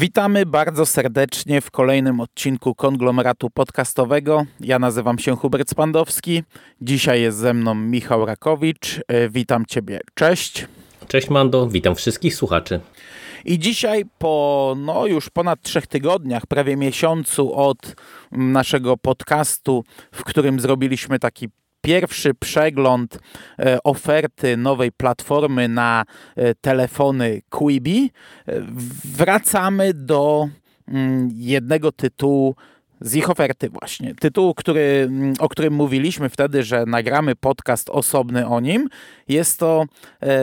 Witamy bardzo serdecznie w kolejnym odcinku konglomeratu podcastowego. Ja nazywam się Hubert Spandowski. Dzisiaj jest ze mną Michał Rakowicz. E, witam Ciebie. Cześć. Cześć Mando, witam wszystkich słuchaczy. I dzisiaj po no, już ponad trzech tygodniach, prawie miesiącu od naszego podcastu, w którym zrobiliśmy taki pierwszy przegląd e, oferty nowej platformy na e, telefony Quibi, e, wracamy do mm, jednego tytułu z ich oferty właśnie. Tytuł, który, mm, o którym mówiliśmy wtedy, że nagramy podcast osobny o nim. Jest to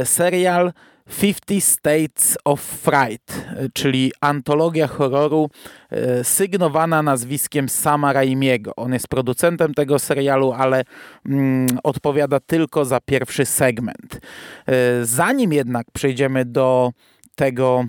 serial 50 States of Fright, czyli antologia horroru e, sygnowana nazwiskiem Sama Raimiego. On jest producentem tego serialu, ale mm, odpowiada tylko za pierwszy segment. E, zanim jednak przejdziemy do tego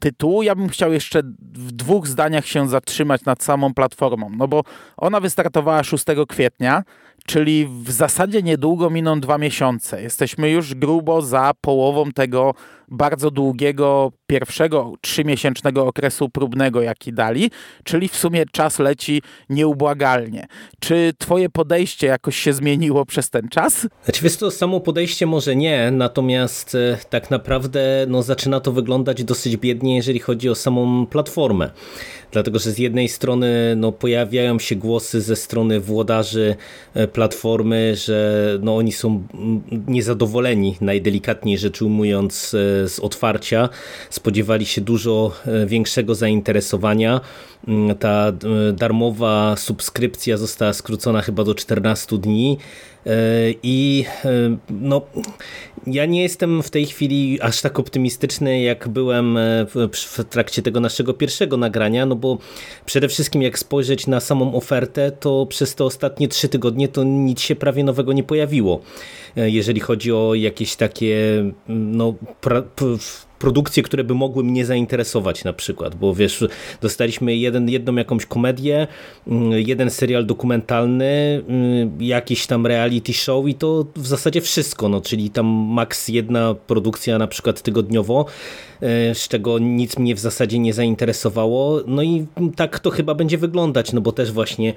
tytułu, ja bym chciał jeszcze w dwóch zdaniach się zatrzymać nad samą platformą, no bo ona wystartowała 6 kwietnia, czyli w zasadzie niedługo miną dwa miesiące. Jesteśmy już grubo za połową tego bardzo długiego pierwszego trzymiesięcznego okresu próbnego, jaki dali, czyli w sumie czas leci nieubłagalnie. Czy twoje podejście jakoś się zmieniło przez ten czas? Znaczy to samo podejście może nie, natomiast e, tak naprawdę no, zaczyna to wyglądać dosyć biednie, jeżeli chodzi o samą platformę. Dlatego, że z jednej strony no, pojawiają się głosy ze strony włodarzy e, platformy, że no, oni są niezadowoleni, najdelikatniej rzecz ujmując, e, z otwarcia. Spodziewali się dużo e, większego zainteresowania. Mm, ta darmowa subskrypcja została skrócona chyba do 14 dni. I no, ja nie jestem w tej chwili aż tak optymistyczny, jak byłem w trakcie tego naszego pierwszego nagrania, no bo przede wszystkim jak spojrzeć na samą ofertę, to przez te ostatnie trzy tygodnie to nic się prawie nowego nie pojawiło. E, jeżeli chodzi o jakieś takie no, pra, produkcje, które by mogły mnie zainteresować na przykład, bo wiesz, dostaliśmy jeden, jedną jakąś komedię, mm, jeden serial dokumentalny, mm, jakiś tam reality show i to w zasadzie wszystko, no, czyli tam maks jedna produkcja na przykład tygodniowo, e, z czego nic mnie w zasadzie nie zainteresowało, no i tak to chyba będzie wyglądać, no bo też właśnie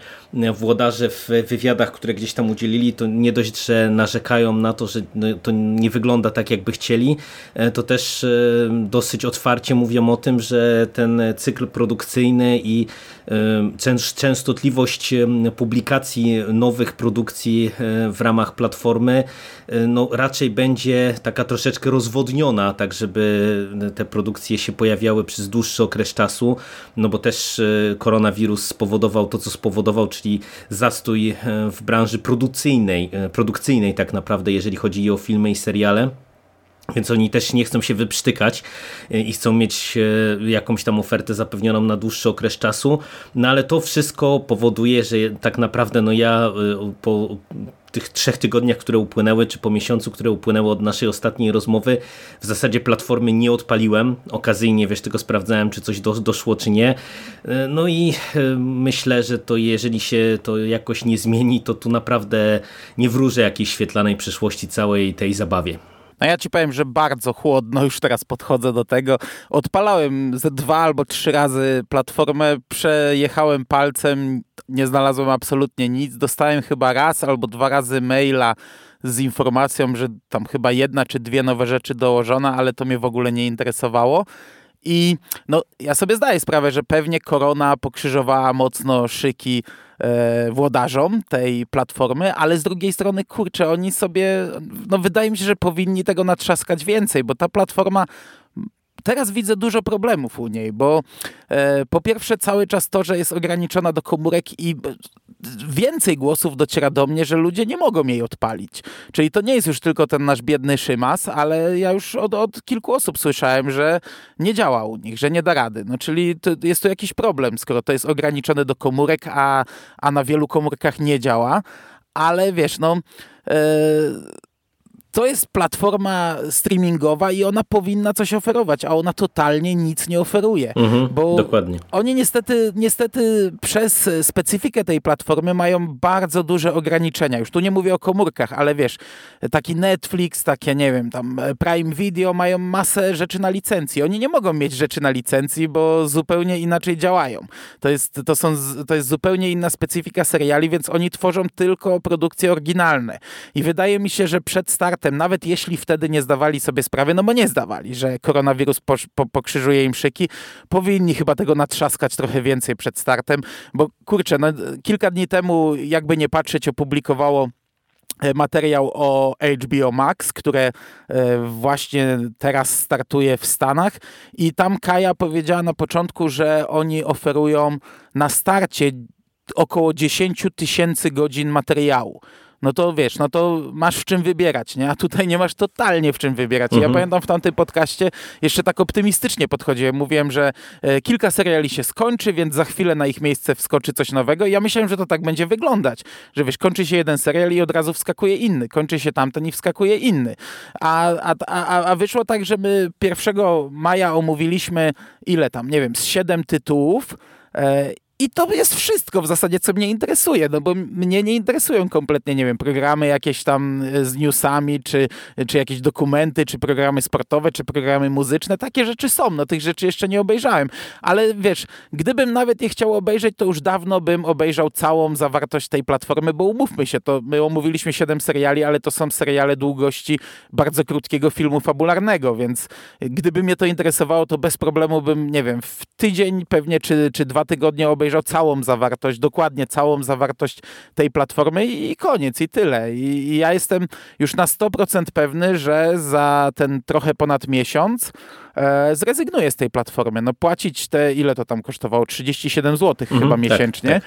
włodarze w wywiadach, które gdzieś tam udzielili, to nie dość, że narzekają na to, że no, to nie wygląda tak jakby chcieli, e, to też e, dosyć otwarcie mówią o tym, że ten cykl produkcyjny i częstotliwość publikacji nowych produkcji e, w ramach platformy e, no, raczej będzie taka troszeczkę rozwodniona, tak żeby te produkcje się pojawiały przez dłuższy okres czasu, no bo też e, koronawirus spowodował to, co spowodował, czyli zastój w branży produkcyjnej, produkcyjnej tak naprawdę, jeżeli chodzi o filmy i seriale. Więc oni też nie chcą się wyprztykać e, i chcą mieć e, jakąś tam ofertę zapewnioną na dłuższy okres czasu. No ale to wszystko powoduje, że tak naprawdę no ja e, po tych trzech tygodniach, które upłynęły, czy po miesiącu, które upłynęły od naszej ostatniej rozmowy, w zasadzie platformy nie odpaliłem. Okazyjnie, wiesz, tylko sprawdzałem, czy coś do, doszło, czy nie. No i myślę, że to jeżeli się to jakoś nie zmieni, to tu naprawdę nie wróżę jakiejś świetlanej przyszłości całej tej zabawie. No ja ci powiem, że bardzo chłodno już teraz podchodzę do tego. Odpalałem ze dwa albo trzy razy platformę, przejechałem palcem, nie znalazłem absolutnie nic. Dostałem chyba raz albo dwa razy maila z informacją, że tam chyba jedna czy dwie nowe rzeczy dołożone, ale to mnie w ogóle nie interesowało. I no, ja sobie zdaję sprawę, że pewnie korona pokrzyżowała mocno szyki e, włodarzom tej platformy, ale z drugiej strony, kurczę, oni sobie, no wydaje mi się, że powinni tego natrzaskać więcej, bo ta platforma teraz widzę dużo problemów u niej, bo e, po pierwsze cały czas to, że jest ograniczona do komórek i więcej głosów dociera do mnie, że ludzie nie mogą jej odpalić. Czyli to nie jest już tylko ten nasz biedny szymas, ale ja już od, od kilku osób słyszałem, że nie działa u nich, że nie da rady. No, czyli to, jest to jakiś problem, skoro to jest ograniczone do komórek, a, a na wielu komórkach nie działa. Ale wiesz, no... E, to jest platforma streamingowa i ona powinna coś oferować, a ona totalnie nic nie oferuje. Mhm, bo dokładnie. Oni niestety, niestety przez specyfikę tej platformy mają bardzo duże ograniczenia. Już tu nie mówię o komórkach, ale wiesz, taki Netflix, takie nie wiem, tam Prime Video mają masę rzeczy na licencji. Oni nie mogą mieć rzeczy na licencji, bo zupełnie inaczej działają. To jest, to są, to jest zupełnie inna specyfika seriali, więc oni tworzą tylko produkcje oryginalne. I wydaje mi się, że przed startem, nawet jeśli wtedy nie zdawali sobie sprawy, no bo nie zdawali, że koronawirus po, po, pokrzyżuje im szyki, powinni chyba tego natrzaskać trochę więcej przed startem, bo kurczę, no, kilka dni temu, jakby nie patrzeć, opublikowało e, materiał o HBO Max, które e, właśnie teraz startuje w Stanach. I tam Kaja powiedziała na początku, że oni oferują na starcie około 10 tysięcy godzin materiału no to wiesz, no to masz w czym wybierać, nie? A tutaj nie masz totalnie w czym wybierać. Mhm. Ja pamiętam w tamtym podcaście jeszcze tak optymistycznie podchodziłem. Mówiłem, że e, kilka seriali się skończy, więc za chwilę na ich miejsce wskoczy coś nowego. I ja myślałem, że to tak będzie wyglądać, że wiesz, kończy się jeden serial i od razu wskakuje inny, kończy się tamten i wskakuje inny. A, a, a, a wyszło tak, że my 1 maja omówiliśmy ile tam, nie wiem, z siedem tytułów e, i to jest wszystko w zasadzie, co mnie interesuje, no bo mnie nie interesują kompletnie, nie wiem, programy jakieś tam e, z newsami, czy, czy jakieś dokumenty, czy programy sportowe, czy programy muzyczne. Takie rzeczy są, no tych rzeczy jeszcze nie obejrzałem. Ale wiesz, gdybym nawet je chciał obejrzeć, to już dawno bym obejrzał całą zawartość tej platformy, bo umówmy się, to my omówiliśmy 7 seriali, ale to są seriale długości bardzo krótkiego filmu fabularnego, więc gdyby mnie to interesowało, to bez problemu bym, nie wiem, w tydzień pewnie, czy, czy dwa tygodnie obejrzał obejrzał całą zawartość, dokładnie całą zawartość tej platformy i koniec, i tyle. I, i ja jestem już na 100% pewny, że za ten trochę ponad miesiąc e, zrezygnuję z tej platformy. No płacić te, ile to tam kosztowało? 37 zł mhm, chyba tak, miesięcznie. Tak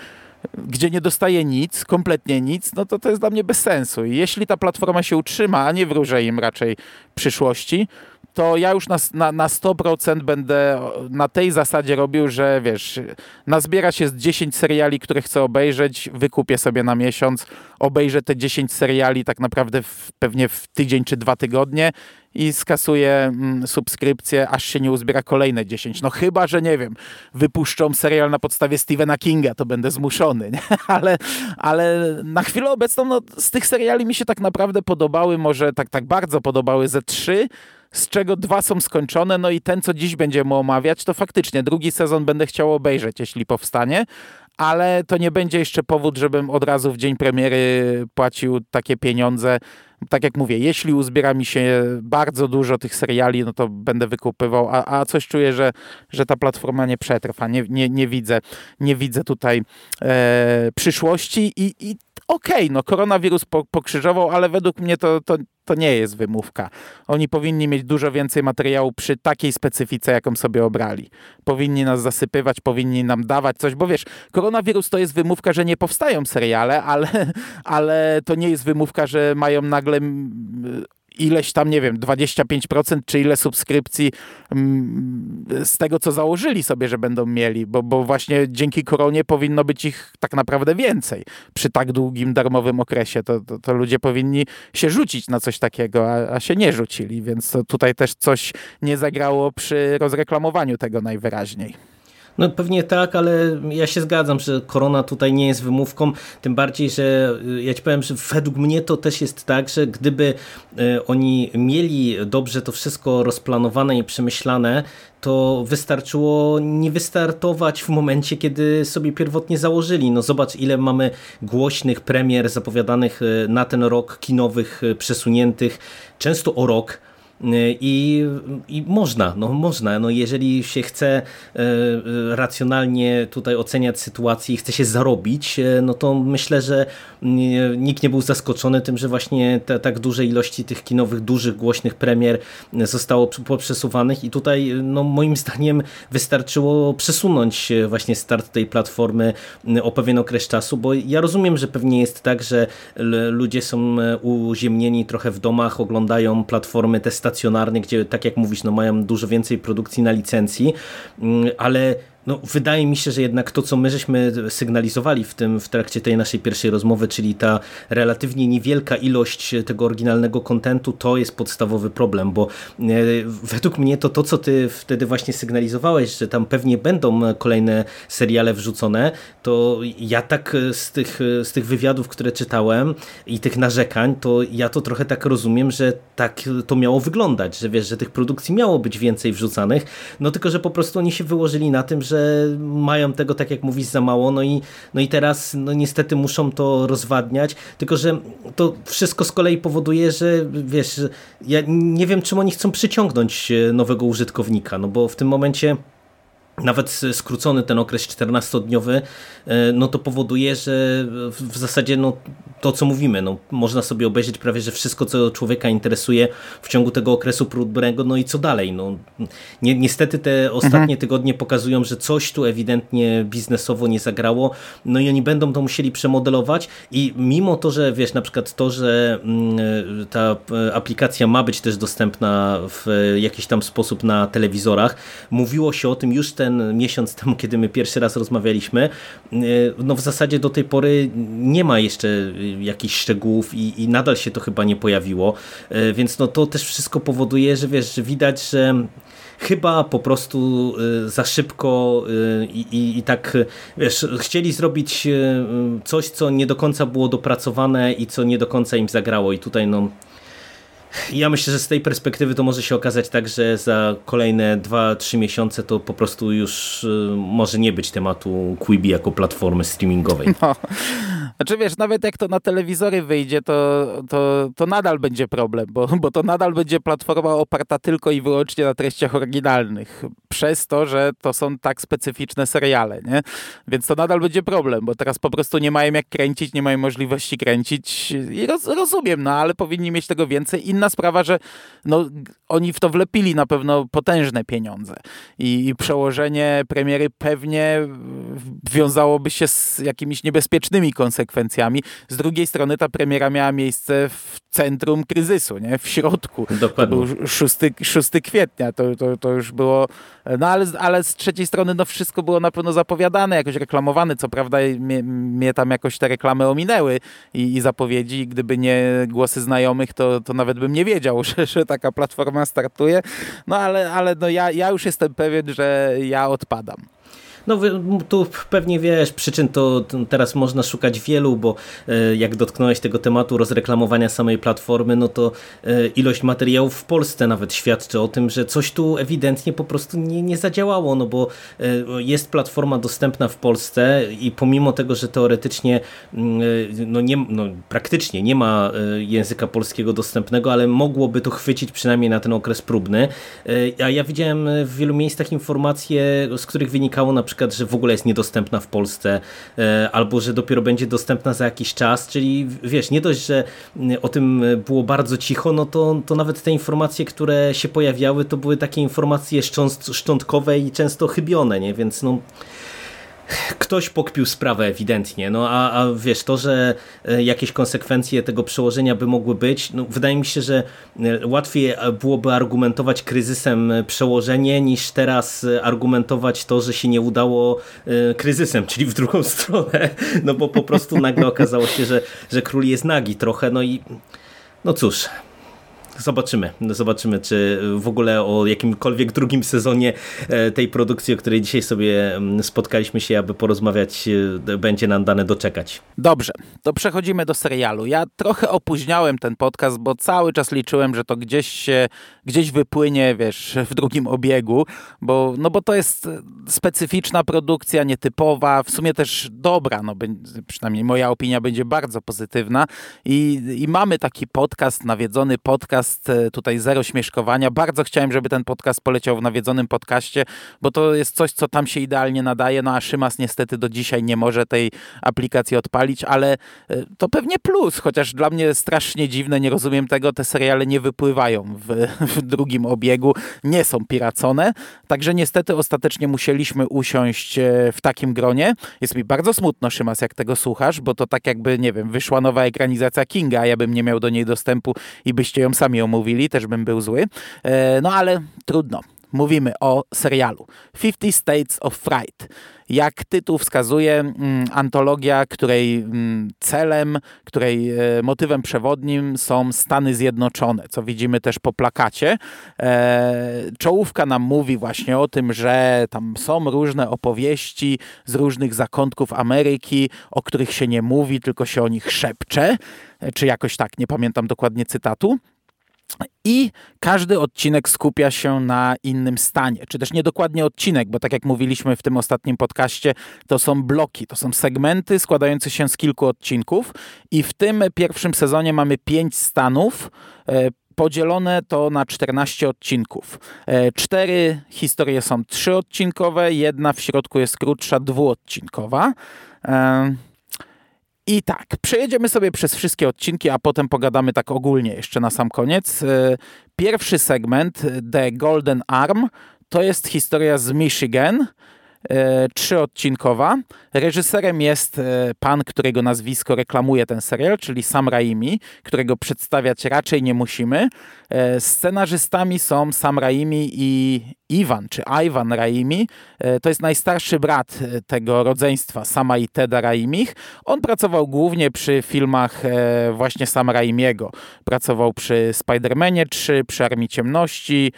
gdzie nie dostaje nic, kompletnie nic, no to to jest dla mnie bez sensu. I jeśli ta platforma się utrzyma, a nie wróżę im raczej przyszłości, to ja już na, na, na 100% będę na tej zasadzie robił, że wiesz, nazbiera się z 10 seriali, które chcę obejrzeć, wykupię sobie na miesiąc, obejrzę te 10 seriali tak naprawdę w, pewnie w tydzień czy dwa tygodnie i skasuję mm, subskrypcję, aż się nie uzbiera kolejne 10. No chyba, że nie wiem, wypuszczą serial na podstawie Stephena Kinga, to będę zmuszony, nie? Ale, ale na chwilę obecną no, z tych seriali mi się tak naprawdę podobały, może tak, tak bardzo podobały ze trzy, z czego dwa są skończone, no i ten, co dziś będziemy omawiać, to faktycznie drugi sezon będę chciał obejrzeć, jeśli powstanie, ale to nie będzie jeszcze powód, żebym od razu w dzień premiery płacił takie pieniądze. Tak jak mówię, jeśli uzbiera mi się bardzo dużo tych seriali, no to będę wykupywał, a, a coś czuję, że, że ta platforma nie przetrwa. Nie, nie, nie, widzę, nie widzę tutaj e, przyszłości i, i okej, okay, no koronawirus po, pokrzyżował, ale według mnie to, to, to nie jest wymówka. Oni powinni mieć dużo więcej materiału przy takiej specyfice, jaką sobie obrali. Powinni nas zasypywać, powinni nam dawać coś, bo wiesz, koronawirus to jest wymówka, że nie powstają seriale, ale, ale to nie jest wymówka, że mają nagle ileś tam, nie wiem, 25% czy ile subskrypcji mm, z tego, co założyli sobie, że będą mieli, bo, bo właśnie dzięki koronie powinno być ich tak naprawdę więcej przy tak długim darmowym okresie. To, to, to ludzie powinni się rzucić na coś takiego, a, a się nie rzucili, więc tutaj też coś nie zagrało przy rozreklamowaniu tego najwyraźniej. No pewnie tak, ale ja się zgadzam, że korona tutaj nie jest wymówką, tym bardziej, że y, ja ci powiem, że według mnie to też jest tak, że gdyby y, oni mieli dobrze to wszystko rozplanowane i przemyślane, to wystarczyło nie wystartować w momencie, kiedy sobie pierwotnie założyli. No zobacz, ile mamy głośnych premier zapowiadanych y, na ten rok, kinowych, przesuniętych, często o rok, i, I można, no można, no jeżeli się chce e, racjonalnie tutaj oceniać sytuację i chce się zarobić, e, no to myślę, że nikt nie był zaskoczony tym, że właśnie te tak duże ilości tych kinowych, dużych, głośnych premier zostało poprzesuwanych i tutaj no moim zdaniem wystarczyło przesunąć właśnie start tej platformy o pewien okres czasu, bo ja rozumiem, że pewnie jest tak, że ludzie są e, uziemnieni trochę w domach, oglądają platformy testowe stacjonarny, gdzie tak jak mówisz, no mają dużo więcej produkcji na licencji, mm, ale no, wydaje mi się, że jednak to, co my żeśmy sygnalizowali w tym w trakcie tej naszej pierwszej rozmowy, czyli ta relatywnie niewielka ilość tego oryginalnego kontentu, to jest podstawowy problem, bo e, według mnie to to, co ty wtedy właśnie sygnalizowałeś, że tam pewnie będą kolejne seriale wrzucone, to ja tak z tych, z tych wywiadów, które czytałem i tych narzekań, to ja to trochę tak rozumiem, że tak to miało wyglądać, że wiesz, że tych produkcji miało być więcej wrzucanych, no tylko, że po prostu oni się wyłożyli na tym, że mają tego, tak jak mówisz, za mało, no i, no i teraz no niestety muszą to rozwadniać, tylko, że to wszystko z kolei powoduje, że wiesz, ja nie wiem, czym oni chcą przyciągnąć nowego użytkownika, no bo w tym momencie nawet skrócony ten okres 14-dniowy, e, no to powoduje, że w zasadzie no, to, co mówimy, no, można sobie obejrzeć prawie, że wszystko, co człowieka interesuje w ciągu tego okresu próbnego, no i co dalej. No, ni niestety te ostatnie mhm. tygodnie pokazują, że coś tu ewidentnie biznesowo nie zagrało, no i oni będą to musieli przemodelować i mimo to, że wiesz, na przykład to, że mm, ta e, aplikacja ma być też dostępna w jakiś tam sposób na telewizorach, mówiło się o tym już te ten miesiąc temu, kiedy my pierwszy raz rozmawialiśmy, e, no w zasadzie do tej pory nie ma jeszcze jakichś szczegółów i, i nadal się to chyba nie pojawiło, e, więc no to też wszystko powoduje, że wiesz, że widać, że chyba po prostu e, za szybko i, i, i, tak, wiesz, chcieli zrobić coś, co nie do końca było dopracowane i co nie do końca im zagrało. I tutaj no ja myślę, że z tej perspektywy to może się okazać tak, że za kolejne 2-3 miesiące to po prostu już y, może nie być tematu Quibi jako platformy streamingowej. No. Znaczy wiesz, nawet jak to na telewizory wyjdzie, to, to, to nadal będzie problem, bo, bo to nadal będzie platforma oparta tylko i wyłącznie na treściach oryginalnych. Przez to, że to są tak specyficzne seriale, nie? Więc to nadal będzie problem, bo teraz po prostu nie mają jak kręcić, nie mają możliwości kręcić i roz, rozumiem, no ale powinni mieć tego więcej. Inna sprawa, że no, oni w to wlepili na pewno potężne pieniądze i, i przełożenie premiery pewnie wiązałoby się z jakimiś niebezpiecznymi konsekwencjami. Z drugiej strony ta premiera miała miejsce w centrum kryzysu, nie? w środku. Dokładnie. To był 6, 6 kwietnia, to, to, to już było, no ale, ale z trzeciej strony no wszystko było na pewno zapowiadane, jakoś reklamowane, co prawda mnie, mnie tam jakoś te reklamy ominęły i, i zapowiedzi, gdyby nie głosy znajomych, to, to nawet bym nie wiedział, że, że taka platforma startuje, no ale, ale no ja, ja już jestem pewien, że ja odpadam. No tu pewnie wiesz, przyczyn to teraz można szukać wielu, bo e, jak dotknąłeś tego tematu rozreklamowania samej platformy, no to e, ilość materiałów w Polsce nawet świadczy o tym, że coś tu ewidentnie po prostu nie, nie zadziałało, no bo e, jest platforma dostępna w Polsce i pomimo tego, że teoretycznie no nie, no praktycznie nie ma języka polskiego dostępnego, ale mogłoby to chwycić przynajmniej na ten okres próbny. A ja widziałem w wielu miejscach informacje, z których wynikało na przykład przykład, że w ogóle jest niedostępna w Polsce, e, albo że dopiero będzie dostępna za jakiś czas, czyli wiesz, nie dość, że o tym było bardzo cicho, no to, to nawet te informacje, które się pojawiały, to były takie informacje szczątkowe i często chybione, nie? Więc no ktoś pokpił sprawę ewidentnie, no a, a wiesz, to, że e, jakieś konsekwencje tego przełożenia by mogły być, no wydaje mi się, że e, łatwiej byłoby argumentować kryzysem przełożenie, niż teraz argumentować to, że się nie udało e, kryzysem, czyli w drugą stronę, no bo po prostu nagle okazało się, że, że król jest nagi trochę, no i no cóż, Zobaczymy. Zobaczymy, czy w ogóle o jakimkolwiek drugim sezonie e, tej produkcji, o której dzisiaj sobie mm, spotkaliśmy się, aby porozmawiać, e, będzie nam dane doczekać. Dobrze, to przechodzimy do serialu. Ja trochę opóźniałem ten podcast, bo cały czas liczyłem, że to gdzieś się, gdzieś wypłynie, wiesz, w drugim obiegu, bo, no bo to jest specyficzna produkcja, nietypowa, w sumie też dobra, no przynajmniej moja opinia będzie bardzo pozytywna i, i mamy taki podcast, nawiedzony podcast, podcast e, tutaj zero śmieszkowania. Bardzo chciałem, żeby ten podcast poleciał w nawiedzonym podcaście, bo to jest coś, co tam się idealnie nadaje, no a Szymas niestety do dzisiaj nie może tej aplikacji odpalić, ale e, to pewnie plus, chociaż dla mnie strasznie dziwne, nie rozumiem tego, te seriale nie wypływają w, w drugim obiegu, nie są piracone, także niestety ostatecznie musieliśmy usiąść e, w takim gronie. Jest mi bardzo smutno, Szymas, jak tego słuchasz, bo to tak jakby, nie wiem, wyszła nowa ekranizacja Kinga, a ja bym nie miał do niej dostępu i byście ją sami omówili, też bym był zły. E, no ale trudno. Mówimy o serialu 50 States of Fright. Jak tytuł wskazuje, mm, antologia, której mm, celem, której e, motywem przewodnim są Stany Zjednoczone, co widzimy też po plakacie. E, czołówka nam mówi właśnie o tym, że tam są różne opowieści z różnych zakątków Ameryki, o których się nie mówi, tylko się o nich szepcze, czy jakoś tak, nie pamiętam dokładnie cytatu. I każdy odcinek skupia się na innym stanie, czy też niedokładnie odcinek, bo tak jak mówiliśmy w tym ostatnim podcaście, to są bloki, to są segmenty składające się z kilku odcinków i w tym pierwszym sezonie mamy pięć stanów, e, podzielone to na 14 odcinków. E, cztery historie są trzyodcinkowe, jedna w środku jest krótsza, dwuodcinkowa. E, i tak, przejedziemy sobie przez wszystkie odcinki, a potem pogadamy tak ogólnie jeszcze na sam koniec. E, pierwszy segment, The Golden Arm, to jest historia z Michigan, e, trzyodcinkowa. Reżyserem jest e, pan, którego nazwisko reklamuje ten serial, czyli Sam Raimi, którego przedstawiać raczej nie musimy. Scenarzystami są Sam Raimi i Iwan, czy Iwan Raimi, e, to jest najstarszy brat e, tego rodzeństwa, Sama i Teda Raimich. On pracował głównie przy filmach e, właśnie Sama Raimiego. Pracował przy Spider-Manie 3, przy Armii Ciemności,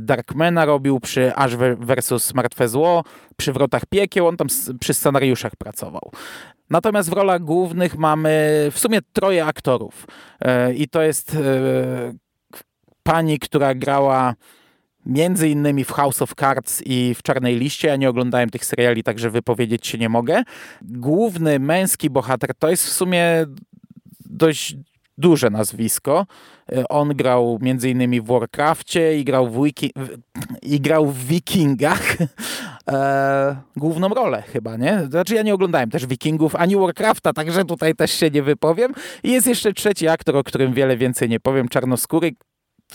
Darkmana robił przy Ash vs. Martwe Zło, przy Wrotach Piekieł, on tam przy scenariuszach pracował. Natomiast w rolach głównych mamy w sumie troje aktorów. I to jest pani, która grała między innymi w House of Cards i w Czarnej Liście. Ja nie oglądałem tych seriali, także wypowiedzieć się nie mogę. Główny męski bohater to jest w sumie dość duże nazwisko. On grał między innymi w Warcraftie i grał w, Wiki, i grał w Wikingach. E, główną rolę chyba, nie? Znaczy ja nie oglądałem też Wikingów ani Warcrafta, także tutaj też się nie wypowiem. I jest jeszcze trzeci aktor, o którym wiele więcej nie powiem, czarnoskóry,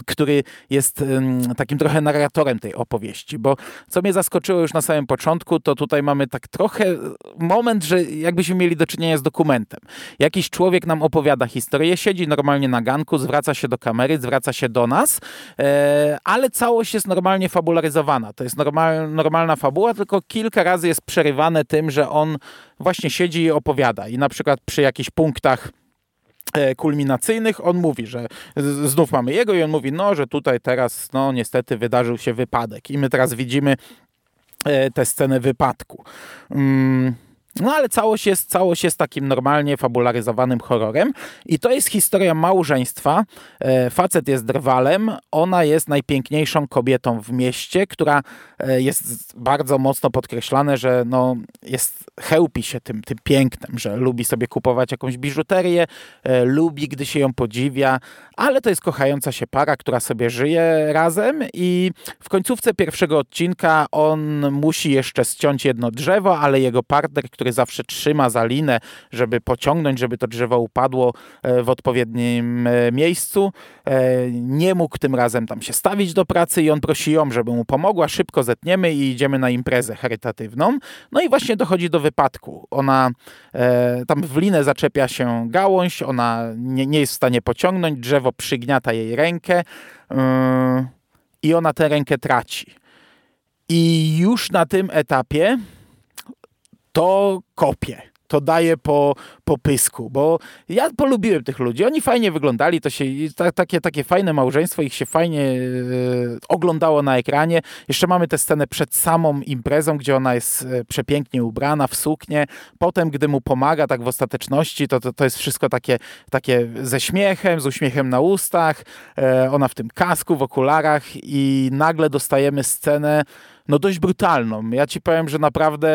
który jest takim trochę narratorem tej opowieści, bo co mnie zaskoczyło już na samym początku, to tutaj mamy tak trochę moment, że jakbyśmy mieli do czynienia z dokumentem. Jakiś człowiek nam opowiada historię, siedzi normalnie na ganku, zwraca się do kamery, zwraca się do nas, e, ale całość jest normalnie fabularyzowana. To jest normal, normalna fabuła, tylko kilka razy jest przerywane tym, że on właśnie siedzi i opowiada i na przykład przy jakichś punktach E, kulminacyjnych, on mówi, że znów mamy jego i on mówi, no, że tutaj teraz, no, niestety wydarzył się wypadek i my teraz widzimy e, tę scenę wypadku. Mm. No ale całość jest, całość jest takim normalnie fabularyzowanym horrorem i to jest historia małżeństwa. E, facet jest drwalem, ona jest najpiękniejszą kobietą w mieście, która e, jest bardzo mocno podkreślane, że no, jest, chełpi się tym, tym pięknem, że lubi sobie kupować jakąś biżuterię, e, lubi, gdy się ją podziwia, ale to jest kochająca się para, która sobie żyje razem i w końcówce pierwszego odcinka on musi jeszcze ściąć jedno drzewo, ale jego partner, który zawsze trzyma za linę, żeby pociągnąć, żeby to drzewo upadło e, w odpowiednim e, miejscu. E, nie mógł tym razem tam się stawić do pracy i on prosi ją, żeby mu pomogła. Szybko zetniemy i idziemy na imprezę charytatywną. No i właśnie dochodzi do wypadku. Ona tam w linę zaczepia się gałąź, ona nie, nie jest w stanie pociągnąć, drzewo przygniata jej rękę i ona tę rękę traci. I już na tym etapie to kopie to daje po, po pysku, bo ja polubiłem tych ludzi. Oni fajnie wyglądali, to się ta, takie, takie fajne małżeństwo, ich się fajnie e, oglądało na ekranie. Jeszcze mamy tę scenę przed samą imprezą, gdzie ona jest e, przepięknie ubrana w suknię. Potem, gdy mu pomaga tak w ostateczności, to, to, to jest wszystko takie, takie ze śmiechem, z uśmiechem na ustach. E, ona w tym kasku, w okularach i nagle dostajemy scenę, no dość brutalną. Ja ci powiem, że naprawdę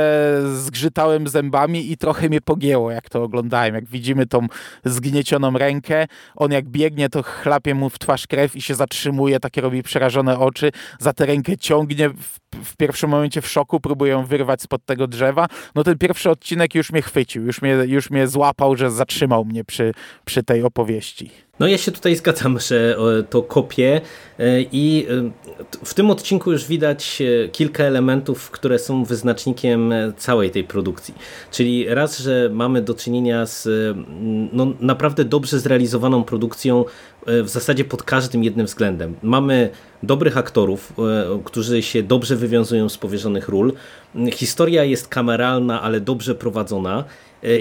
zgrzytałem zębami i trochę mnie pogięło, jak to oglądałem. Jak widzimy tą zgniecioną rękę, on jak biegnie, to chlapie mu w twarz krew i się zatrzymuje, takie robi przerażone oczy, za tę rękę ciągnie, w, w pierwszym momencie w szoku, próbują wyrwać spod tego drzewa. No ten pierwszy odcinek już mnie chwycił, już mnie, już mnie złapał, że zatrzymał mnie przy, przy tej opowieści. No ja się tutaj zgadzam, że to kopię e, i e, w tym odcinku już widać e, kilka elementów, które są wyznacznikiem całej tej produkcji. Czyli raz, że mamy do czynienia z no, naprawdę dobrze zrealizowaną produkcją w zasadzie pod każdym jednym względem. Mamy dobrych aktorów, którzy się dobrze wywiązują z powierzonych ról. Historia jest kameralna, ale dobrze prowadzona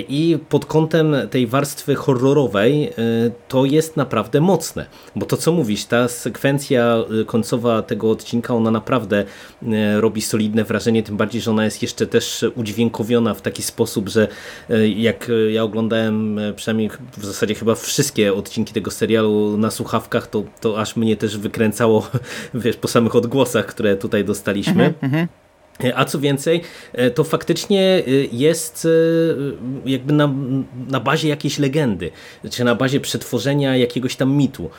i pod kątem tej warstwy horrorowej y, to jest naprawdę mocne, bo to co mówisz, ta sekwencja y, końcowa tego odcinka, ona naprawdę y, robi solidne wrażenie, tym bardziej, że ona jest jeszcze też udźwiękowiona w taki sposób, że jak ja oglądałem przynajmniej w zasadzie chyba wszystkie odcinki tego serialu na słuchawkach, to, to aż mnie też wykręcało wiesz, po samych odgłosach, które tutaj dostaliśmy. Mm -hmm. A co więcej, e, to faktycznie e, jest e, jakby na, na bazie jakiejś legendy, czy na bazie przetworzenia jakiegoś tam mitu,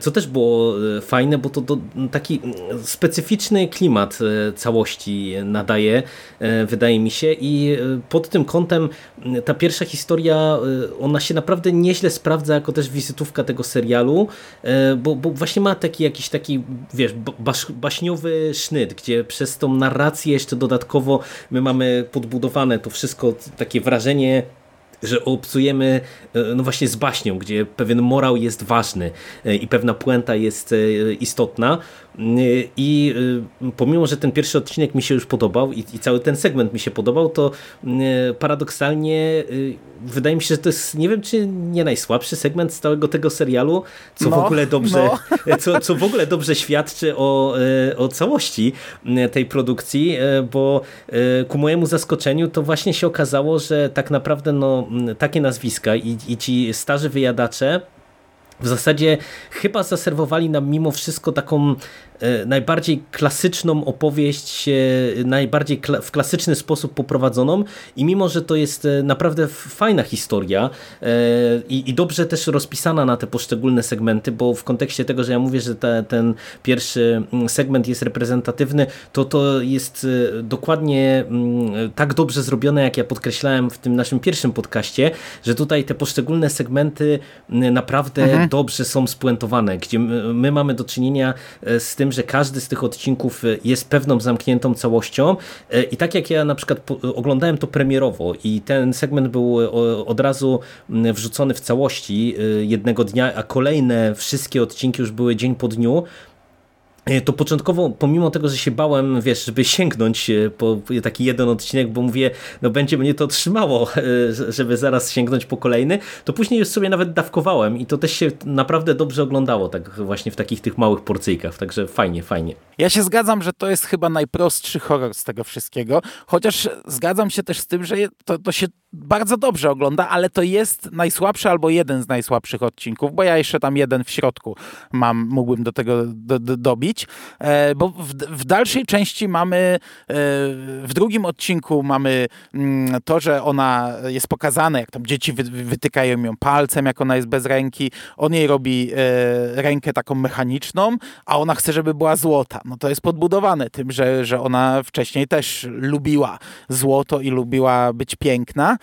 co też było fajne, bo to, to taki specyficzny klimat całości nadaje, wydaje mi się. I pod tym kątem ta pierwsza historia, ona się naprawdę nieźle sprawdza jako też wizytówka tego serialu, bo, bo właśnie ma taki jakiś taki, wiesz, baśniowy sznyt, gdzie przez tą narrację jeszcze dodatkowo my mamy podbudowane to wszystko, takie wrażenie że obcujemy e, no właśnie z baśnią, gdzie pewien morał jest ważny e, i pewna puenta jest e, istotna, i y, pomimo, że ten pierwszy odcinek mi się już podobał i, i, cały ten segment mi się podobał, to y, paradoksalnie y, wydaje mi się, że to jest, nie wiem czy nie najsłabszy segment z całego tego serialu, co no, w ogóle dobrze no. co, co w ogóle dobrze świadczy o, o całości tej produkcji, bo ku mojemu zaskoczeniu to właśnie się okazało, że tak naprawdę no, takie nazwiska i, i ci starzy wyjadacze w zasadzie chyba zaserwowali nam mimo wszystko taką najbardziej klasyczną opowieść, najbardziej w klasyczny sposób poprowadzoną i mimo, że to jest e, naprawdę fajna historia e, i, i dobrze też rozpisana na te poszczególne segmenty, bo w kontekście tego, że ja mówię, że te, ten pierwszy mm, segment jest reprezentatywny, to to jest dokładnie mm, tak dobrze zrobione, jak ja podkreślałem w tym naszym pierwszym podcaście, że tutaj te poszczególne segmenty naprawdę mhm. dobrze są spuentowane, gdzie my mamy do czynienia z tym, tym, że każdy z tych odcinków e, jest pewną zamkniętą całością. E, i tak jak ja na przykład oglądałem to premierowo i ten segment był od razu wrzucony w całości jednego dnia, a kolejne wszystkie odcinki już były dzień po dniu, to początkowo, pomimo tego, że się bałem, wiesz, żeby sięgnąć e, po taki jeden odcinek, bo mówię, no będzie mnie to trzymało, e, żeby zaraz sięgnąć po kolejny, to później już sobie nawet dawkowałem i to też się naprawdę dobrze oglądało, tak właśnie w takich tych małych porcyjkach, także fajnie, fajnie. Ja się zgadzam, że to jest chyba najprostszy horror z tego wszystkiego, chociaż zgadzam się też z tym, że to, to się bardzo dobrze ogląda, ale to jest najsłabszy albo jeden z najsłabszych odcinków, bo ja jeszcze tam jeden w środku mam, mógłbym do tego do, do, dobić, e, bo w, w, dalszej części mamy, e, w drugim odcinku mamy mm, to, że ona jest pokazane, jak tam dzieci wy, wytykają ją palcem, jak ona jest bez ręki, on jej robi e, rękę taką mechaniczną, a ona chce, żeby była złota. No to jest podbudowane tym, że, że ona wcześniej też lubiła złoto i lubiła być piękna,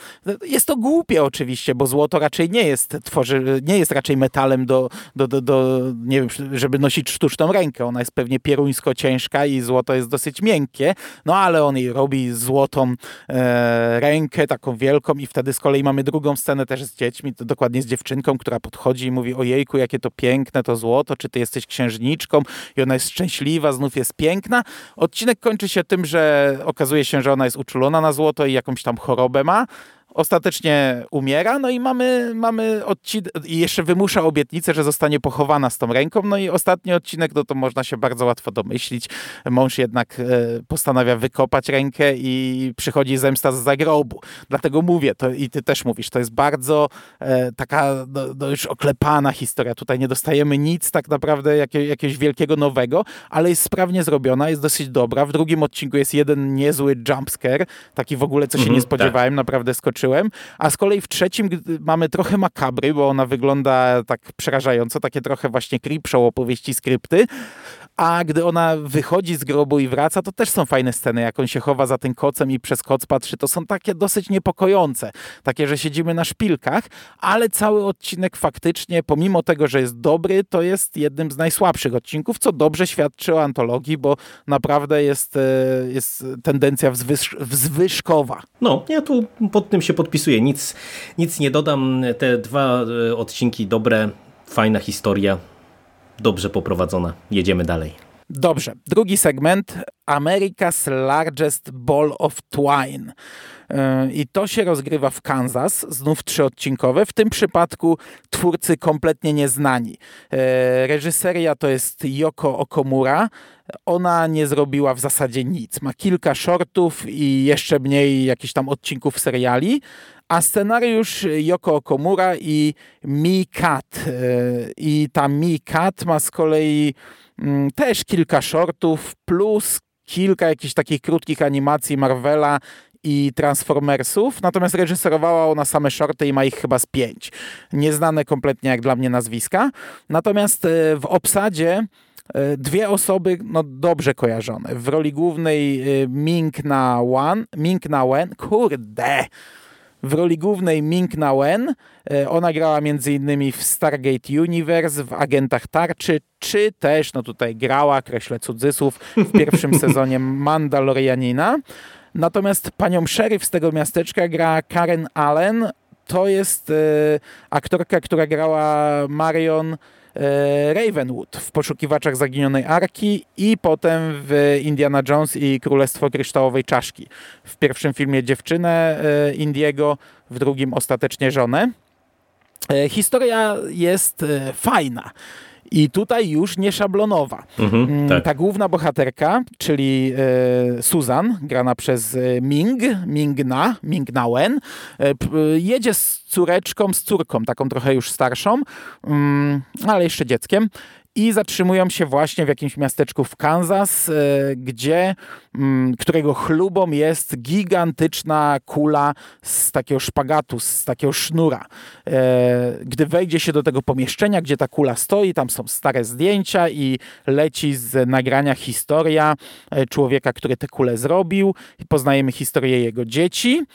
jest to głupie oczywiście, bo złoto raczej nie jest, tworzy, nie jest raczej metalem do, do, do, do, nie wiem, żeby nosić sztuczną rękę. Ona jest pewnie pieruńsko ciężka i złoto jest dosyć miękkie, no ale on jej robi złotą e, rękę, taką wielką i wtedy z kolei mamy drugą scenę też z dziećmi, to dokładnie z dziewczynką, która podchodzi i mówi ojejku, jakie to piękne to złoto, czy ty jesteś księżniczką i ona jest szczęśliwa, znów jest piękna. Odcinek kończy się tym, że okazuje się, że ona jest uczulona na złoto i jakąś tam chorobę ma, ostatecznie umiera, no i mamy, mamy odcinek, i jeszcze wymusza obietnicę, że zostanie pochowana z tą ręką, no i ostatni odcinek, no to można się bardzo łatwo domyślić. Mąż jednak e, postanawia wykopać rękę i przychodzi zemsta z zagrobu. Dlatego mówię, to i ty też mówisz, to jest bardzo e, taka no, no już oklepana historia. Tutaj nie dostajemy nic tak naprawdę jakie, jakiegoś wielkiego nowego, ale jest sprawnie zrobiona, jest dosyć dobra. W drugim odcinku jest jeden niezły jumpscare, taki w ogóle, co się mm -hmm, nie spodziewałem, tak. naprawdę skoczyłem a z kolei w trzecim mamy trochę makabry, bo ona wygląda tak przerażająco, takie trochę właśnie creepshow opowieści skrypty, a gdy ona wychodzi z grobu i wraca, to też są fajne sceny, jak on się chowa za tym kocem i przez koc patrzy, to są takie dosyć niepokojące, takie, że siedzimy na szpilkach, ale cały odcinek faktycznie, pomimo tego, że jest dobry, to jest jednym z najsłabszych odcinków, co dobrze świadczy o antologii, bo naprawdę jest, e, jest tendencja wzwyż, wzwyżkowa. No, ja tu pod tym się podpisuję, nic, nic nie dodam, te dwa e, odcinki dobre, fajna historia, dobrze poprowadzona. Jedziemy dalej. Dobrze. Drugi segment. America's Largest Ball of Twine. E, I to się rozgrywa w Kansas, znów trzyodcinkowe. W tym przypadku twórcy kompletnie nieznani. E, reżyseria to jest Yoko Okomura. Ona nie zrobiła w zasadzie nic. Ma kilka shortów i jeszcze mniej jakichś tam odcinków seriali, a scenariusz Yoko Okomura i Mi Kat. E, I ta Mi Kat ma z kolei mm, też kilka shortów plus kilka jakichś takich krótkich animacji Marvela i Transformersów, natomiast reżyserowała ona same shorty i ma ich chyba z pięć. Nieznane kompletnie jak dla mnie nazwiska. Natomiast e, w obsadzie dwie osoby no, dobrze kojarzone. W roli głównej Ming Na Wan, Ming Na Wen, kurde, w roli głównej Ming Na Wen. E, ona grała m.in. w Stargate Universe, w Agentach Tarczy, czy też, no tutaj grała, kreślę cudzysłów, w pierwszym sezonie Mandalorianina. Natomiast panią szeryf z tego miasteczka gra Karen Allen. To jest e, aktorka, która grała Marion E, Ravenwood w Poszukiwaczach Zaginionej Arki i potem w Indiana Jones i Królestwo Kryształowej Czaszki. W pierwszym filmie dziewczynę e, Indiego, w drugim ostatecznie żonę. E, historia jest fajna. I tutaj już nie szablonowa. Mhm, mm, tak. Ta główna bohaterka, czyli e, Susan, grana przez Ming, Mingna, Mingnawen, e, jedzie z córeczką, z córką, taką trochę już starszą, mm, ale jeszcze dzieckiem i zatrzymują się właśnie w jakimś miasteczku w Kansas, e, gdzie, mm, którego chlubą jest gigantyczna kula z takiego szpagatu, z takiego sznura. E, gdy wejdzie się do tego pomieszczenia, gdzie ta kula stoi, tam są stare zdjęcia i leci z nagrania historia e, człowieka, który tę kulę zrobił. Poznajemy historię jego dzieci.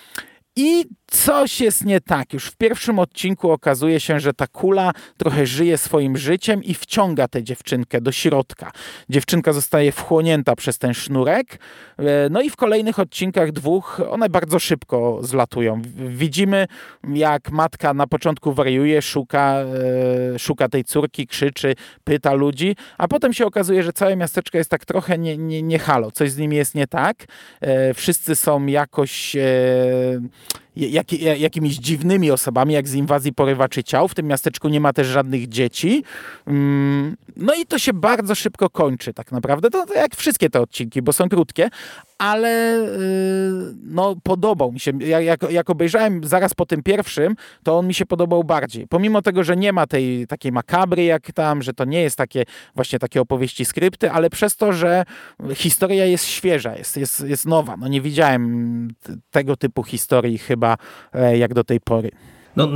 I coś jest nie tak. Już w pierwszym odcinku okazuje się, że ta kula trochę żyje swoim życiem i wciąga tę dziewczynkę do środka. Dziewczynka zostaje wchłonięta przez ten sznurek. E, no i w kolejnych odcinkach dwóch one bardzo szybko zlatują. Widzimy, jak matka na początku wariuje, szuka, e, szuka tej córki, krzyczy, pyta ludzi, a potem się okazuje, że całe miasteczko jest tak trochę nie, nie, nie halo. Coś z nimi jest nie tak. E, wszyscy są jakoś jak, jakimiś dziwnymi osobami, jak z inwazji porywaczy ciał. W tym miasteczku nie ma też żadnych dzieci. Mm, no i to się bardzo szybko kończy tak naprawdę. To, to jak wszystkie te odcinki, bo są krótkie, ale y, no, podobał mi się. Jak, jak obejrzałem zaraz po tym pierwszym, to on mi się podobał bardziej. Pomimo tego, że nie ma tej takiej makabry jak tam, że to nie jest takie właśnie takie opowieści skrypty, ale przez to, że historia jest świeża, jest, jest, jest nowa. No nie widziałem tego typu historii chyba e, jak do tej pory. No,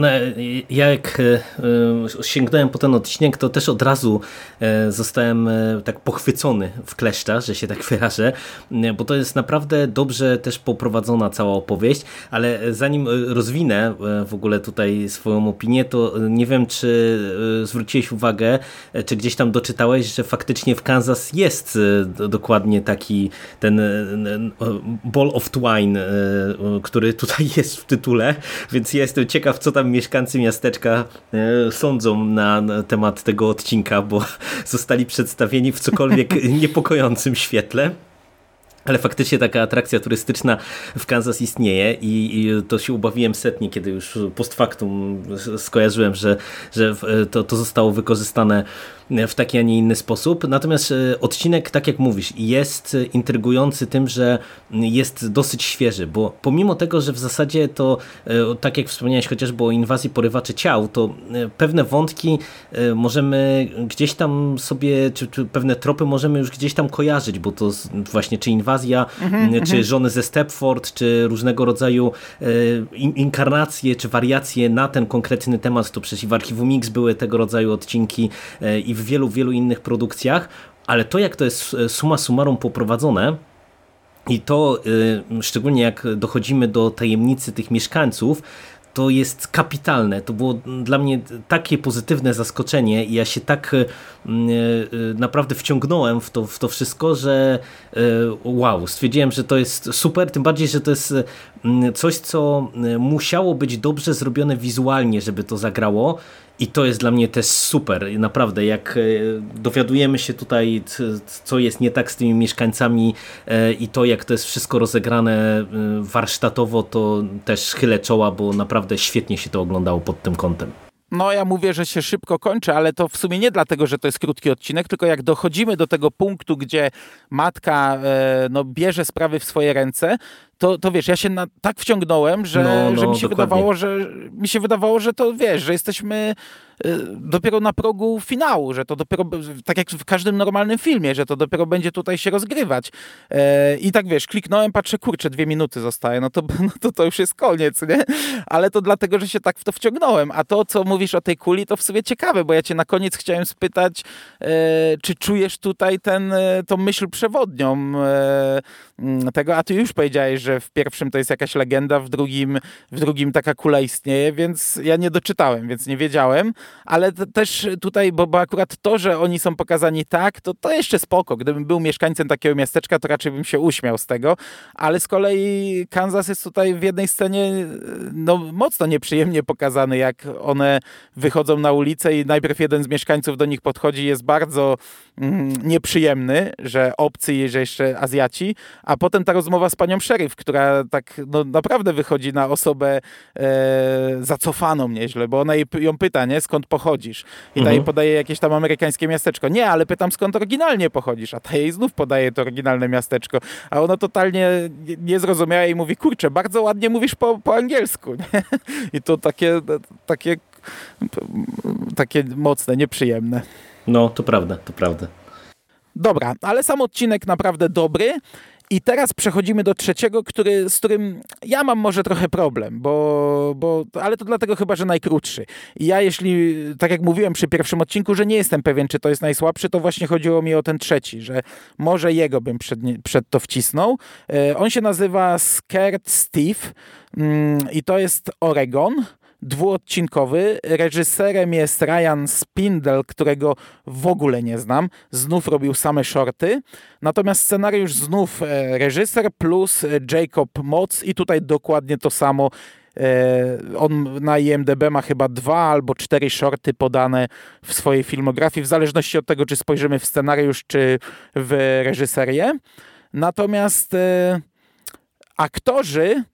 ja jak e, e, sięgnąłem po ten odcinek, to też od razu e, zostałem tak pochwycony w kleszcza, że się tak wyrażę, bo to jest naprawdę dobrze też poprowadzona cała opowieść, ale zanim rozwinę w ogóle tutaj swoją opinię, to nie wiem, czy zwróciłeś uwagę, czy gdzieś tam doczytałeś, że faktycznie w Kansas jest dokładnie taki ten Ball of Twine, który tutaj jest w tytule, więc ja jestem ciekaw, co tam mieszkańcy miasteczka e, sądzą na temat tego odcinka, bo zostali przedstawieni w cokolwiek niepokojącym świetle. Ale faktycznie taka atrakcja turystyczna w Kansas istnieje i, i, to się ubawiłem setnie, kiedy już post factum skojarzyłem, że, że to, to zostało wykorzystane w taki, a nie inny sposób. Natomiast e, odcinek, tak jak mówisz, jest intrygujący tym, że jest dosyć świeży, bo pomimo tego, że w zasadzie to, e, tak jak wspomniałeś chociażby o inwazji porywaczy ciał, to e, pewne wątki możemy gdzieś tam sobie, czy, czy pewne tropy możemy już gdzieś tam kojarzyć, bo to właśnie czy inwazja inwazja, mm, czy żony ze Stepford, czy różnego rodzaju inkarnacje, czy wariacje na ten konkretny temat, to przecież i w Archiwum Mix były tego rodzaju odcinki i w wielu, wielu innych produkcjach, ale to jak to jest suma summarum poprowadzone, i to szczególnie jak dochodzimy do tajemnicy tych mieszkańców, to jest kapitalne. To było dla mnie takie pozytywne zaskoczenie i ja się tak e, e, naprawdę wciągnąłem w to, w to wszystko, że e, wow, stwierdziłem, że to jest super, tym bardziej, że to jest coś, co musiało być dobrze zrobione wizualnie, żeby to zagrało i to jest dla mnie też super, naprawdę, jak dowiadujemy się tutaj, co jest nie tak z tymi mieszkańcami i to, jak to jest wszystko rozegrane warsztatowo, to też chylę czoła, bo naprawdę naprawdę świetnie się to oglądało pod tym kątem. No ja mówię, że się szybko kończy, ale to w sumie nie dlatego, że to jest krótki odcinek, tylko jak dochodzimy do tego punktu, gdzie matka e, no, bierze sprawy w swoje ręce, to, to wiesz, ja się na, tak wciągnąłem, że, no, no, że mi się wydawało, że mi się wydawało, że to wiesz, że jesteśmy y, dopiero na progu finału, że to dopiero, tak jak w każdym normalnym filmie, że to dopiero będzie tutaj się rozgrywać. E, I tak wiesz, kliknąłem, patrzę, kurczę, dwie minuty zostaje, no to, no to to już jest koniec, nie? Ale to dlatego, że się tak w to wciągnąłem. A to, co mówisz o tej kuli, to w sumie ciekawe, bo ja cię na koniec chciałem spytać, e, czy czujesz tutaj ten, e, tą myśl przewodnią tego, a ty już powiedziałeś, że w pierwszym to jest jakaś legenda, w drugim, w drugim taka kula istnieje, więc ja nie doczytałem, więc nie wiedziałem, ale też tutaj, bo, bo akurat to, że oni są pokazani tak, to, to jeszcze spoko. Gdybym był mieszkańcem takiego miasteczka, to raczej bym się uśmiał z tego, ale z kolei Kansas jest tutaj w jednej scenie no, mocno nieprzyjemnie pokazany, jak one wychodzą na ulicę i najpierw jeden z mieszkańców do nich podchodzi jest bardzo mm, nieprzyjemny, że obcy że jeszcze Azjaci, potem ta rozmowa z panią szeryf, która tak no, naprawdę wychodzi na osobę e, zacofaną nieźle, bo ona jej, ją pyta, nie, skąd pochodzisz? I mhm. ta jej mhm. podaje jakieś tam amerykańskie miasteczko. Nie, ale pytam, skąd oryginalnie pochodzisz? A ta jej znów podaje to oryginalne miasteczko. A ono totalnie niezrozumiałe i mówi, kurczę, bardzo ładnie mówisz po, po angielsku. Nie? I to takie, takie, takie mocne, nieprzyjemne. No, to prawda, to prawda. Dobra, ale sam odcinek naprawdę dobry. I teraz przechodzimy do trzeciego, który, z którym ja mam może trochę problem, bo, bo, ale to dlatego chyba, że najkrótszy. I ja jeśli, tak jak mówiłem przy pierwszym odcinku, że nie jestem pewien, czy to jest najsłabszy, to właśnie chodziło mi o ten trzeci, że może jego bym przed, przed to wcisnął. E, on się nazywa Scared Steve mm, i to jest Oregon dwuodcinkowy. Reżyserem jest Ryan Spindle, którego w ogóle nie znam. Znów robił same shorty. Natomiast scenariusz znów e, reżyser plus e, Jacob Motz i tutaj dokładnie to samo. E, on na IMDB ma chyba dwa albo cztery shorty podane w swojej filmografii, w zależności od tego, czy spojrzymy w scenariusz, czy w reżyserię. Natomiast aktorzy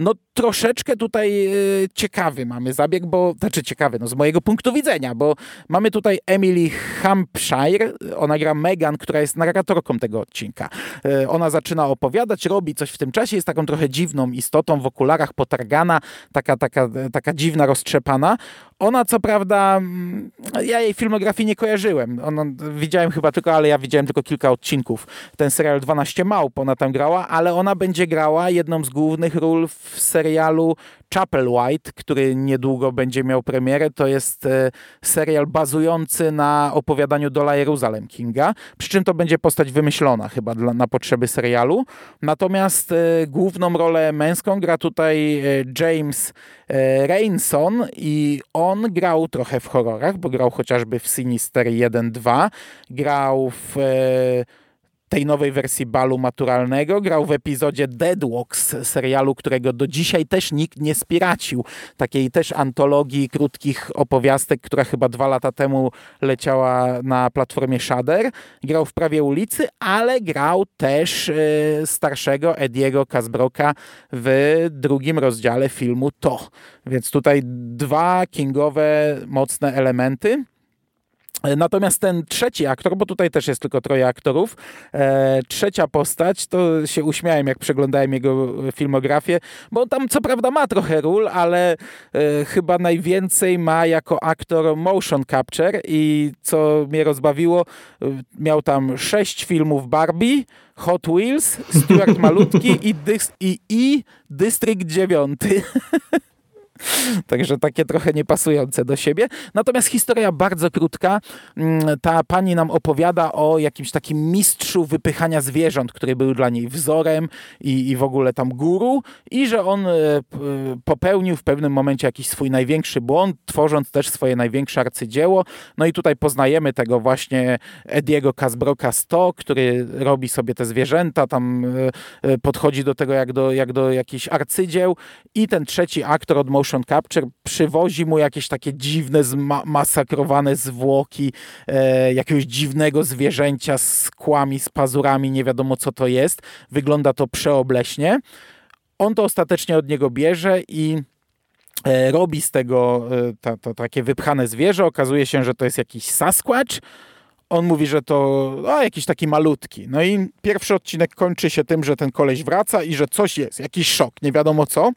no troszeczkę tutaj e, ciekawy mamy zabieg, bo, znaczy ciekawy, no z mojego punktu widzenia, bo mamy tutaj Emily Hampshire, ona gra Megan, która jest narratorką tego odcinka. E, ona zaczyna opowiadać, robi coś w tym czasie, jest taką trochę dziwną istotą w okularach, potargana, taka, taka, taka dziwna, roztrzepana. Ona co prawda, mm, ja jej filmografii nie kojarzyłem. Ona, widziałem chyba tylko, ale ja widziałem tylko kilka odcinków. Ten serial 12 Małp ona tam grała, ale ona będzie grała jedną z głównych ról w serialu Chapel White, który niedługo będzie miał premierę. To jest e, serial bazujący na opowiadaniu Dola Jeruzalem Kinga, przy czym to będzie postać wymyślona chyba dla, na potrzeby serialu. Natomiast e, główną rolę męską gra tutaj e, James Rainson i on grał trochę w horrorach, bo grał chociażby w Sinister 1-2, grał w tej nowej wersji balu maturalnego. Grał w epizodzie Deadwalks serialu, którego do dzisiaj też nikt nie spiracił. Takiej też antologii krótkich opowiastek, która chyba dwa lata temu leciała na platformie Shudder. Grał w Prawie ulicy, ale grał też y, starszego Ediego Kazbroka w drugim rozdziale filmu To. Więc tutaj dwa kingowe mocne elementy. Natomiast ten trzeci aktor, bo tutaj też jest tylko troje aktorów, e, trzecia postać, to się uśmiałem, jak przeglądałem jego filmografię, bo on tam co prawda ma trochę ról, ale e, chyba najwięcej ma jako aktor motion capture i co mnie rozbawiło, e, miał tam sześć filmów Barbie, Hot Wheels, Stuart Malutki i, i, i District 9. Także takie trochę niepasujące do siebie. Natomiast historia bardzo krótka. Mm, ta pani nam opowiada o jakimś takim mistrzu wypychania zwierząt, który był dla niej wzorem i, i w ogóle tam guru i że on e, popełnił w pewnym momencie jakiś swój największy błąd, tworząc też swoje największe arcydzieło. No i tutaj poznajemy tego właśnie Ediego Casbroka 100, który robi sobie te zwierzęta, tam e, e, podchodzi do tego jak do, jak do jakichś arcydzieł i ten trzeci aktor od Motion motion capture przywozi mu jakieś takie dziwne, masakrowane zwłoki e, jakiegoś dziwnego zwierzęcia z kłami, z pazurami, nie wiadomo co to jest. Wygląda to przeobleśnie. On to ostatecznie od niego bierze i e, robi z tego e, to, takie wypchane zwierzę. Okazuje się, że to jest jakiś Sasquatch. On mówi, że to o, jakiś taki malutki. No i pierwszy odcinek kończy się tym, że ten koleś wraca i że coś jest, jakiś szok, nie wiadomo co.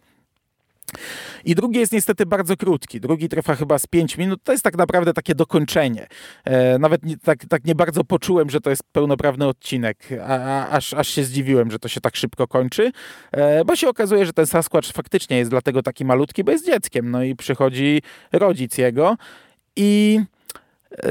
I drugi jest niestety bardzo krótki. Drugi trwa chyba z 5 minut. To jest tak naprawdę takie dokończenie. E, nawet nie, tak, tak nie bardzo poczułem, że to jest pełnoprawny odcinek, a, a, aż, aż się zdziwiłem, że to się tak szybko kończy, e, bo się okazuje, że ten Sasquatch faktycznie jest dlatego taki malutki, bo jest dzieckiem. No i przychodzi rodzic jego i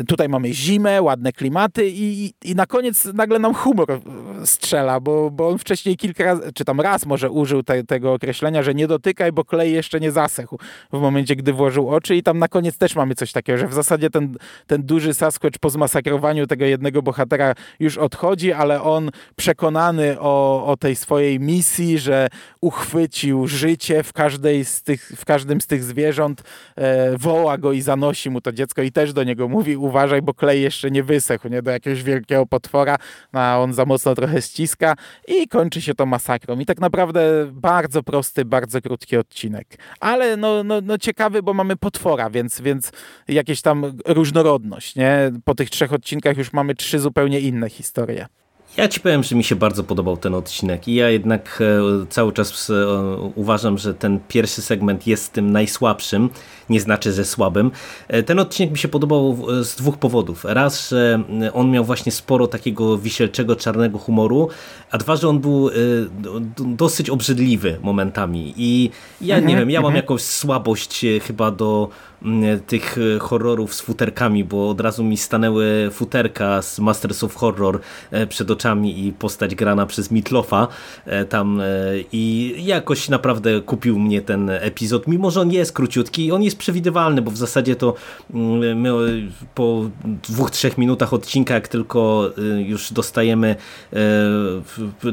Tutaj mamy zimę, ładne klimaty i, i na koniec nagle nam humor strzela, bo, bo on wcześniej kilka razy, czy tam raz może użył te, tego określenia, że nie dotykaj, bo klej jeszcze nie zasechł w momencie, gdy włożył oczy i tam na koniec też mamy coś takiego, że w zasadzie ten, ten duży Sasquatch po zmasakrowaniu tego jednego bohatera już odchodzi, ale on przekonany o, o tej swojej misji, że uchwycił życie w, każdej z tych, w każdym z tych zwierząt, e, woła go i zanosi mu to dziecko i też do niego mówi, mówi uważaj, bo klej jeszcze nie wysechł, nie, do jakiegoś wielkiego potwora, no, a on za mocno trochę ściska i kończy się to masakrą. I tak naprawdę bardzo prosty, bardzo krótki odcinek. Ale no, no, no ciekawy, bo mamy potwora, więc, więc jakieś tam różnorodność, nie? Po tych trzech odcinkach już mamy trzy zupełnie inne historie. Ja ci powiem, że mi się bardzo podobał ten odcinek i ja jednak e, cały czas e, uważam, że ten pierwszy segment jest tym najsłabszym, nie znaczy, że słabym. E, ten odcinek mi się podobał z dwóch powodów. Raz, że on miał właśnie sporo takiego wisielczego, czarnego humoru, a dwa, że on był dosyć obrzydliwy momentami i ja nie mhm, wiem, ja mam mhm. jakąś słabość chyba do tych e, horrorów z futerkami, bo od razu mi stanęły futerka z Masters of Horror e, przed oczami i postać grana przez Mitlofa e, tam i jakoś naprawdę kupił mnie ten epizod, mimo że on jest króciutki i on jest przewidywalny, bo w zasadzie to mm, my po dwóch, trzech minutach odcinka, jak tylko już dostajemy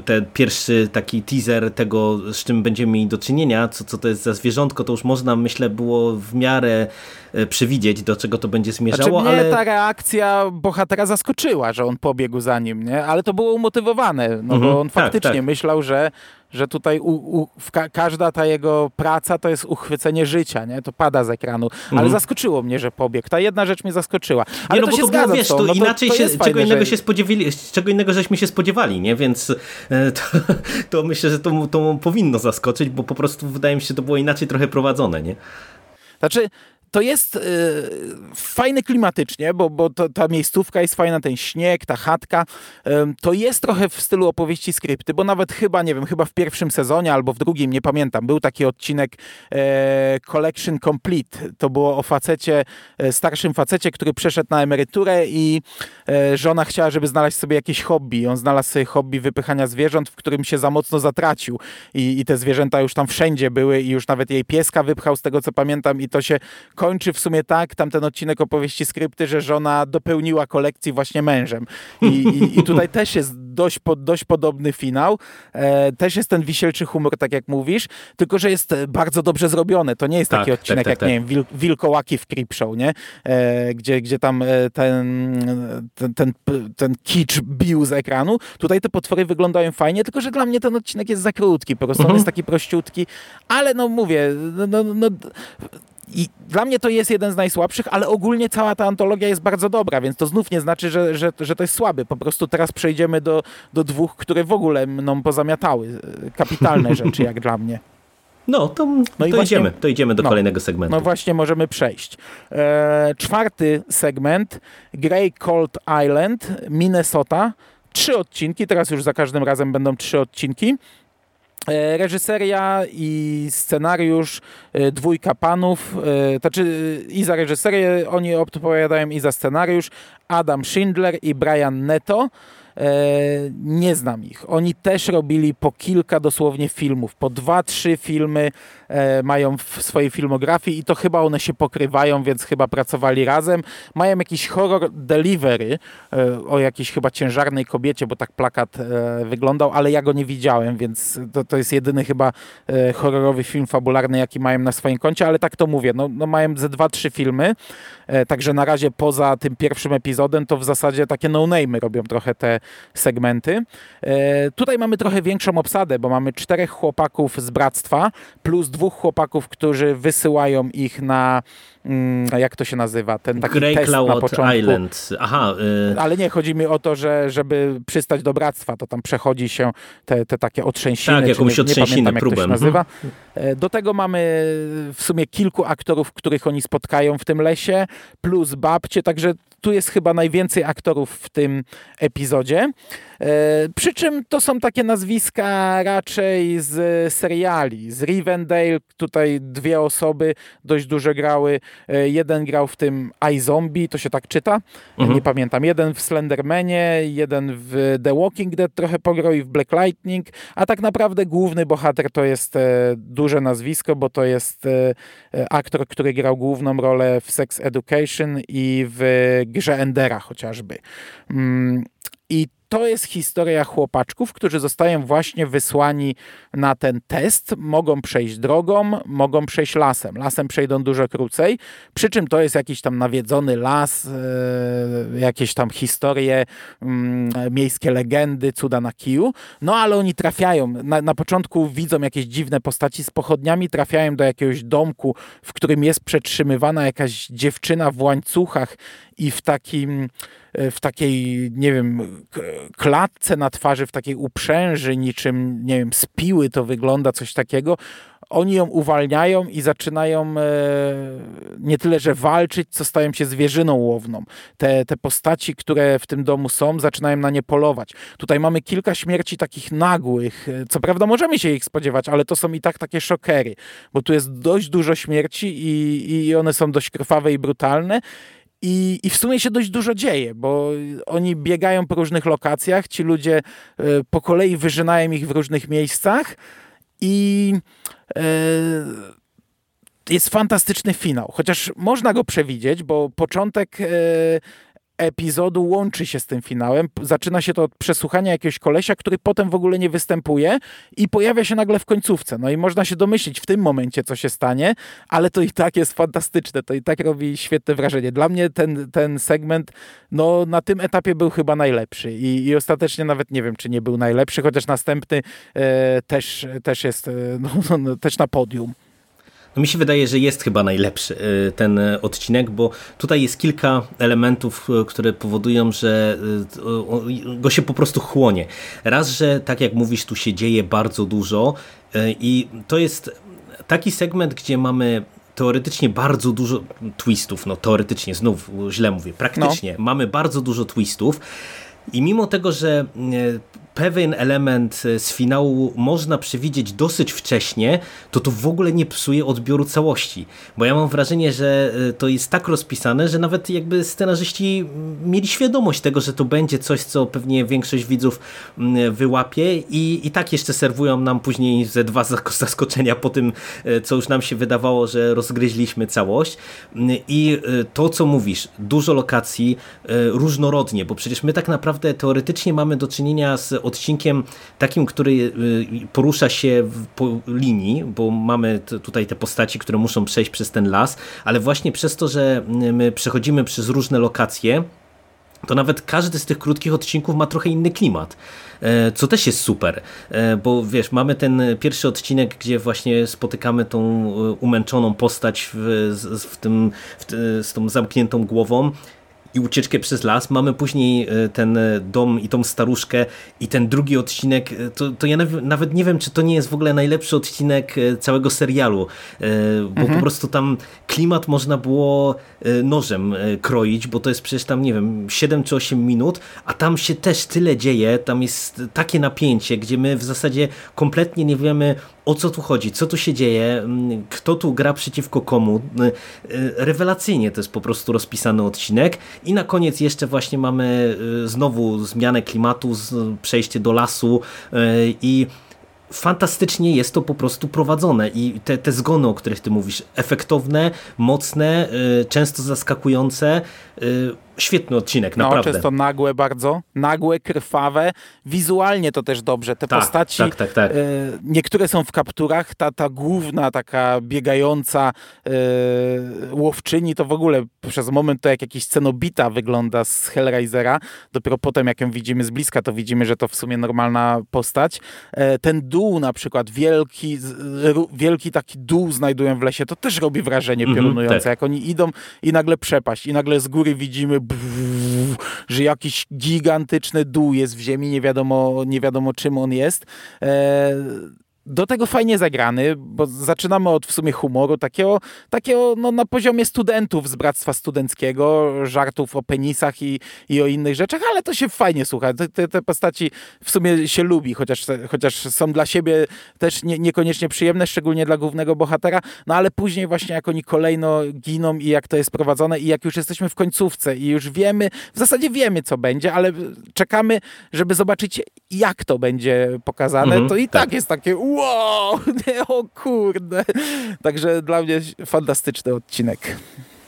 ten pierwszy taki teaser tego, z czym będziemy mieli do czynienia, co, co to jest za zwierzątko, to już można myślę było w miarę E, przewidzieć, do czego to będzie zmierzało. Znaczy, ale ta reakcja bohatera zaskoczyła, że on pobiegł za nim, nie? ale to było umotywowane, no mhm, bo on tak, faktycznie tak. myślał, że że tutaj u, u, ka każda ta jego praca to jest uchwycenie życia, nie? To pada z ekranu. Ale mhm. zaskoczyło mnie, że pobiegł. Ta jedna rzecz mnie zaskoczyła. Ale nie, no to się to było, wiesz, to, no inaczej to, to się, czego fajne, innego że... się spodziewali, czego innego żeśmy się spodziewali, nie? Więc e, to, to myślę, że to, to powinno zaskoczyć, bo po prostu wydaje mi się, że to było inaczej trochę prowadzone, nie? Znaczy, to jest y, fajne klimatycznie, bo, bo to, ta miejscówka jest fajna, ten śnieg, ta chatka. Y, to jest trochę w stylu opowieści skrypty, bo nawet chyba, nie wiem, chyba w pierwszym sezonie albo w drugim, nie pamiętam, był taki odcinek e, Collection Complete. To było o facecie, e, starszym facecie, który przeszedł na emeryturę i e, żona chciała, żeby znaleźć sobie jakieś hobby. On znalazł sobie hobby wypychania zwierząt, w którym się za mocno zatracił i, i te zwierzęta już tam wszędzie były i już nawet jej pieska wypchał, z tego co pamiętam i to się kończy w sumie tak, tamten odcinek opowieści skrypty, że żona dopełniła kolekcji właśnie mężem. I, i, i tutaj też jest dość, po, dość podobny finał. E, też jest ten wisielczy humor, tak jak mówisz, tylko że jest bardzo dobrze zrobiony. To nie jest taki tak, odcinek tak, tak, jak, nie tak. wiem, wil, Wilkołaki w Creepshow, nie? E, gdzie, gdzie tam e, ten, ten, ten, ten kicz bił z ekranu. Tutaj te potwory wyglądają fajnie, tylko że dla mnie ten odcinek jest za krótki. Po prostu on mhm. jest taki prościutki, ale no mówię, no, no, no I dla mnie to jest jeden z najsłabszych, ale ogólnie cała ta antologia jest bardzo dobra, więc to znów nie znaczy, że, że, że to jest słaby. Po prostu teraz przejdziemy do, do dwóch, które w ogóle mną pozamiatały. Kapitalne rzeczy jak dla mnie. No, to, no to, właśnie, idziemy, to idziemy do no, kolejnego segmentu. No właśnie, możemy przejść. E, czwarty segment, Grey Cold Island, Minnesota. Trzy odcinki, teraz już za każdym razem będą trzy odcinki. E, reżyseria i scenariusz e, dwójka panów, e, to znaczy i za reżyserię oni odpowiadają i za scenariusz Adam Schindler i Brian Neto. E, nie znam ich. Oni też robili po kilka dosłownie filmów, po dwa, trzy filmy e, mają w swojej filmografii i to chyba one się pokrywają, więc chyba pracowali razem. Mają jakiś horror delivery e, o jakiejś chyba ciężarnej kobiecie, bo tak plakat wyglądał, ale ja go nie widziałem, więc to, to jest jedyny chyba horrorowy film fabularny, jaki mają na swoim koncie, ale tak to mówię, no, no mają ze dwa, trzy filmy, także na razie poza tym pierwszym epizodem to w zasadzie takie no-name'y robią trochę te segmenty. E, tutaj mamy trochę większą obsadę, bo mamy czterech chłopaków z bractwa plus dwóch chłopaków, którzy wysyłają ich na jak to się nazywa, ten taki Grey test Cloud na początku. Island. Aha. Y... Ale nie, chodzi mi o to, że żeby przystać do bractwa, to tam przechodzi się te, te takie otrzęsiny. Tak, jakąś nie, nie pamiętam, próbę. Jak to się nazywa. Mhm. E, do tego mamy w sumie kilku aktorów, których oni spotkają w tym lesie, plus babcie, także tu jest chyba najwięcej aktorów w tym epizodzie. E, przy czym to są takie nazwiska raczej z seriali. Z Rivendale tutaj dwie osoby dość dużo grały. E, jeden grał w tym iZombie, to się tak czyta, mhm. nie pamiętam. Jeden w Slendermanie, jeden w The Walking Dead trochę pograł i w Black Lightning, a tak naprawdę główny bohater to jest e, duże nazwisko, bo to jest aktor, który grał główną rolę w Sex Education i w grze Endera chociażby. Mm, I to jest historia chłopaczków, którzy zostają właśnie wysłani na ten test. Mogą przejść drogą, mogą przejść lasem. Lasem przejdą dużo krócej, przy czym to jest jakiś tam nawiedzony las, e, jakieś tam historie, mm, miejskie legendy, cuda na kiju. No ale oni trafiają, na, na początku widzą jakieś dziwne postaci z pochodniami, trafiają do jakiegoś domku, w którym jest przetrzymywana jakaś dziewczyna w łańcuchach i w takim E, w takiej, nie wiem, klatce na twarzy, w takiej uprzęży, niczym, nie wiem, spiły to wygląda, coś takiego. Oni ją uwalniają i zaczynają e, nie tyle, że walczyć, co stają się zwierzyną łowną. Te, te postaci, które w tym domu są, zaczynają na nie polować. Tutaj mamy kilka śmierci takich nagłych. E, co prawda możemy się ich spodziewać, ale to są i tak takie szokery, bo tu jest dość dużo śmierci i, i one są dość krwawe i brutalne. I, I w sumie się dość dużo dzieje, bo oni biegają po różnych lokacjach, ci ludzie e, po kolei wyżynają ich w różnych miejscach i e, jest fantastyczny finał. Chociaż można go przewidzieć, bo początek e, epizodu łączy się z tym finałem. Zaczyna się to od przesłuchania jakiegoś kolesia, który potem w ogóle nie występuje i pojawia się nagle w końcówce. No i można się domyślić w tym momencie, co się stanie, ale to i tak jest fantastyczne. To i tak robi świetne wrażenie. Dla mnie ten, ten segment no, na tym etapie był chyba najlepszy I, i ostatecznie nawet nie wiem, czy nie był najlepszy, chociaż następny e, też, też jest e, no, no, no, też na podium. No mi się wydaje, że jest chyba najlepszy y, ten odcinek, bo tutaj jest kilka elementów, y, które powodują, że y, go się po prostu chłonie. Raz, że tak jak mówisz, tu się dzieje bardzo dużo i to jest taki segment, gdzie mamy teoretycznie bardzo dużo twistów, no teoretycznie, znów źle mówię, praktycznie no. mamy bardzo dużo twistów i mimo tego, że pewien element e, z finału można przewidzieć dosyć wcześnie, to to w ogóle nie psuje odbioru całości. Bo ja mam wrażenie, że e, to jest tak rozpisane, że nawet jakby scenarzyści mieli świadomość tego, że to będzie coś, co pewnie większość widzów wyłapie i, i tak jeszcze serwują nam później ze dwa zaskoczenia po tym, e, co już nam się wydawało, że rozgryźliśmy całość. I to, co mówisz, dużo lokacji, różnorodnie, bo przecież my tak naprawdę teoretycznie mamy do czynienia z odcinkiem takim, który y, porusza się po linii, bo mamy tutaj te postaci, które muszą przejść przez ten las, ale właśnie przez to, że my przechodzimy przez różne lokacje, to nawet każdy z tych krótkich odcinków ma trochę inny klimat, e, co też jest super, e, bo wiesz, mamy ten pierwszy odcinek, gdzie właśnie spotykamy tą e, umęczoną postać w, w tym, w, z tą zamkniętą głową i ucieczkę przez las. Mamy później e, ten e, dom i tą staruszkę i ten drugi odcinek, e, to, to ja nawet nie wiem, czy to nie jest w ogóle najlepszy odcinek całego serialu, bo mhm. po prostu tam klimat można było nożem kroić, bo to jest przecież tam, nie wiem, 7 czy 8 minut, a tam się też tyle dzieje, tam jest takie napięcie, gdzie my w zasadzie kompletnie nie wiemy o co tu chodzi, co tu się dzieje, mm, kto tu gra przeciwko komu. Y, y, rewelacyjnie to jest po prostu rozpisany odcinek i na koniec jeszcze właśnie mamy y, znowu zmianę klimatu, przejście do lasu i fantastycznie jest to po prostu prowadzone i te, te zgony, o których ty mówisz, efektowne, mocne, często zaskakujące, świetny odcinek, no, naprawdę. No, często nagłe bardzo, nagłe, krwawe, wizualnie to też dobrze. Te tak, postaci, tak, tak, tak. E, niektóre są w kapturach, ta, ta główna taka biegająca e, łowczyni, to w ogóle przez moment to jak jakiś cenobita wygląda z Hellraisera, dopiero potem jak ją widzimy z bliska, to widzimy, że to w sumie normalna postać. E, ten dół na przykład, wielki, wielki taki dół znajdują w lesie, to też robi wrażenie mhm, piorunujące, mm -hmm, tak. jak oni idą i nagle przepaść i nagle z góry widzimy że jakiś gigantyczny dół jest w ziemi, nie wiadomo, nie wiadomo czym on jest. E, do tego fajnie zagrany, bo zaczynamy od w sumie humoru, takiego, takiego no, na poziomie studentów z Bractwa Studenckiego, żartów o penisach i, i o innych rzeczach, ale to się fajnie słucha. Te, te, postaci w sumie się lubi, chociaż, chociaż są dla siebie też nie, niekoniecznie przyjemne, szczególnie dla głównego bohatera, no ale później właśnie jak oni kolejno giną i jak to jest prowadzone i jak już jesteśmy w końcówce i już wiemy, w zasadzie wiemy co będzie, ale czekamy, żeby zobaczyć jak to będzie pokazane, mhm, to i tak, tak jest takie wow, o kurde. Także dla mnie fantastyczny odcinek.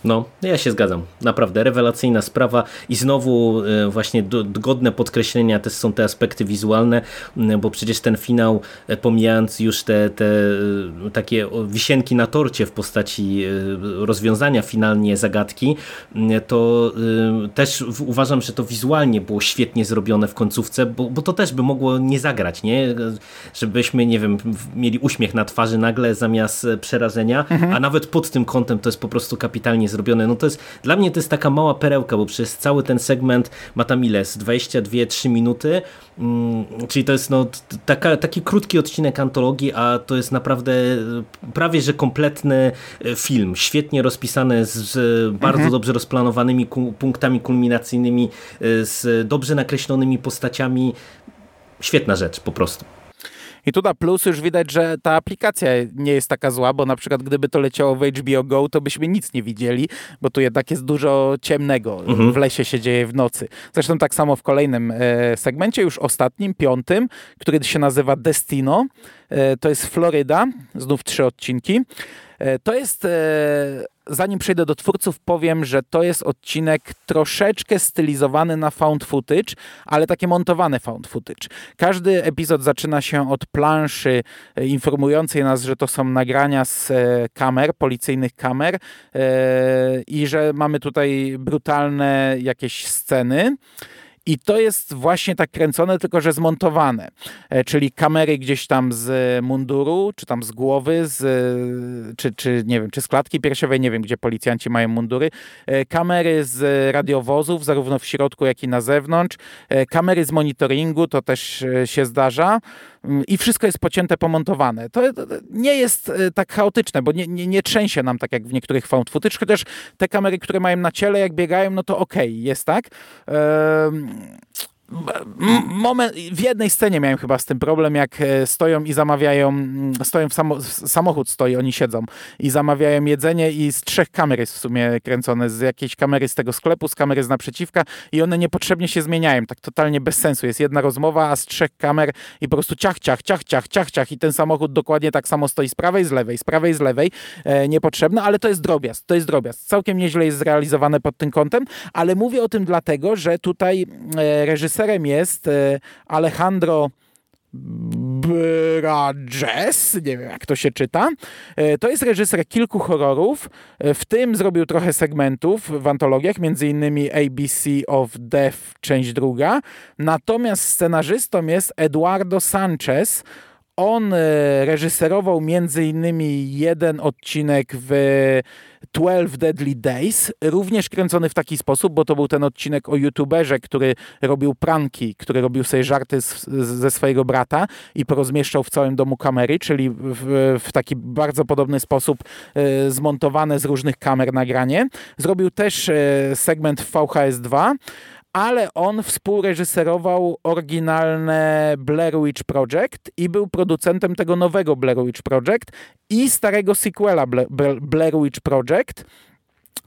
No, ja się zgadzam. Naprawdę rewelacyjna sprawa i znowu e, właśnie godne podkreślenia też są te aspekty wizualne, bo przecież ten finał, e, pomijając już te, te e, takie wisienki na torcie w postaci rozwiązania finalnie zagadki, to też uważam, że to wizualnie było świetnie zrobione w końcówce, bo, bo to też by mogło nie zagrać, nie? Żebyśmy, nie wiem, mieli uśmiech na twarzy nagle zamiast przerażenia, mhm. a nawet pod tym kątem to jest po prostu kapitalnie zrobione. No to jest, dla mnie to jest taka mała perełka, bo przez cały ten segment ma tam ile? 22-3 minuty, mm, czyli to jest no, taka, taki krótki odcinek antologii, a to jest naprawdę e, prawie, że kompletny e, film, świetnie rozpisany z, z bardzo mhm. dobrze rozplanowanymi punktami kulminacyjnymi, e, z dobrze nakreślonymi postaciami. Świetna rzecz po prostu. I tu na plus już widać, że ta aplikacja nie jest taka zła, bo na przykład gdyby to leciało w HBO Go, to byśmy nic nie widzieli, bo tu jednak jest dużo ciemnego. Mhm. W lesie się dzieje w nocy. Zresztą tak samo w kolejnym e, segmencie, już ostatnim, piątym, który się nazywa Destino. E, to jest Floryda, znów trzy odcinki. E, to jest zanim przejdę do twórców, powiem, że to jest odcinek troszeczkę stylizowany na found footage, ale takie montowane found footage. Każdy epizod zaczyna się od planszy e, informującej nas, że to są nagrania z e, kamer, policyjnych kamer e, i że mamy tutaj brutalne jakieś sceny. I to jest właśnie tak kręcone, tylko że zmontowane. E, czyli kamery gdzieś tam z munduru, czy tam z głowy, z, czy, czy nie wiem, czy z klatki piersiowej, nie wiem, gdzie policjanci mają mundury. E, kamery z radiowozów, zarówno w środku, jak i na zewnątrz. E, kamery z monitoringu, to też się zdarza i wszystko jest pocięte, pomontowane. To nie jest e, tak chaotyczne, bo nie, nie, nie trzęsie nam tak jak w niektórych found footage, chociaż te kamery, które mają na ciele, jak biegają, no to okej, okay, jest tak. Ehm moment, w jednej scenie miałem chyba z tym problem, jak e, stoją i zamawiają, stoją w samo, samochód stoi, oni siedzą i zamawiają jedzenie i z trzech kamer jest w sumie kręcone, z jakiejś kamery z tego sklepu, z kamery z naprzeciwka i one niepotrzebnie się zmieniają, tak totalnie bez sensu. Jest jedna rozmowa, a z trzech kamer i po prostu ciach, ciach, ciach, ciach, ciach, ciach i ten samochód dokładnie tak samo stoi z prawej, z lewej, z prawej, z lewej, e, niepotrzebne, ale to jest drobiazg, to jest drobiazg. Całkiem nieźle jest zrealizowane pod tym kątem, ale mówię o tym dlatego, że tutaj e, reżyser reżyserem jest e, Alejandro Bridges, nie wiem jak to się czyta. E, to jest reżyser kilku horrorów, e, w tym zrobił trochę segmentów w antologiach, między innymi ABC of Death, część druga. Natomiast scenarzystą jest Eduardo Sanchez, on e, reżyserował między innymi jeden odcinek w 12 Deadly Days, również kręcony w taki sposób, bo to był ten odcinek o youtuberze, który robił pranki, który robił sobie żarty z, ze swojego brata i porozmieszczał w całym domu kamery, czyli w, w taki bardzo podobny sposób e, zmontowane z różnych kamer nagranie. Zrobił też e, segment w VHS 2, ale on współreżyserował oryginalne Blair Witch Project i był producentem tego nowego Blair Witch Project i starego sequela Blair Witch Project.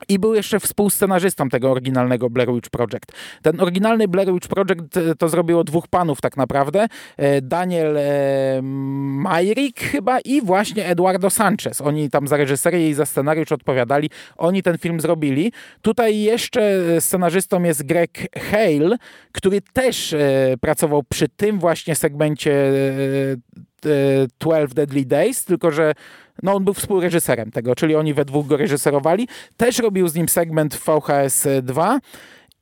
I był jeszcze współscenarzystą tego oryginalnego Blair Witch Project. Ten oryginalny Blair Witch Project e, to zrobiło dwóch panów tak naprawdę. E, Daniel e, Majrik chyba i właśnie Eduardo Sanchez. Oni tam za reżyserię i za scenariusz odpowiadali. Oni ten film zrobili. Tutaj jeszcze scenarzystą jest Greg Hale, który też pracował przy tym właśnie segmencie 12 Deadly Days, tylko że no on był współreżyserem tego, czyli oni we dwóch go reżyserowali. Też robił z nim segment VHS 2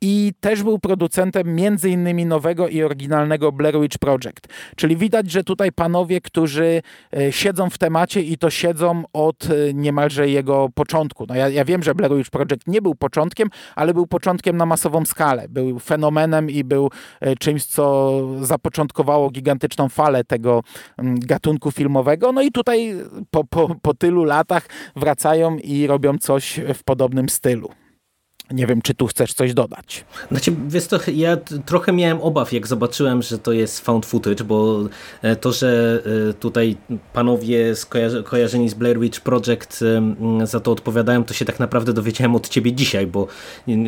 i też był producentem między innymi nowego i oryginalnego Blair Witch Project. Czyli widać, że tutaj panowie, którzy e, siedzą w temacie i to siedzą od e, niemalże jego początku. No ja, ja wiem, że Blair Witch Project nie był początkiem, ale był początkiem na masową skalę. Był fenomenem i był e, czymś, co zapoczątkowało gigantyczną falę tego mm, gatunku filmowego. No i tutaj po, po, po tylu latach wracają i robią coś w podobnym stylu. Nie wiem, czy tu chcesz coś dodać. Znaczy, wiesz to, ja trochę miałem obaw, jak zobaczyłem, że to jest found footage, bo e, to, że e, tutaj panowie kojarzeni z Blair Witch Project za to odpowiadają, to się tak naprawdę dowiedziałem od ciebie dzisiaj, bo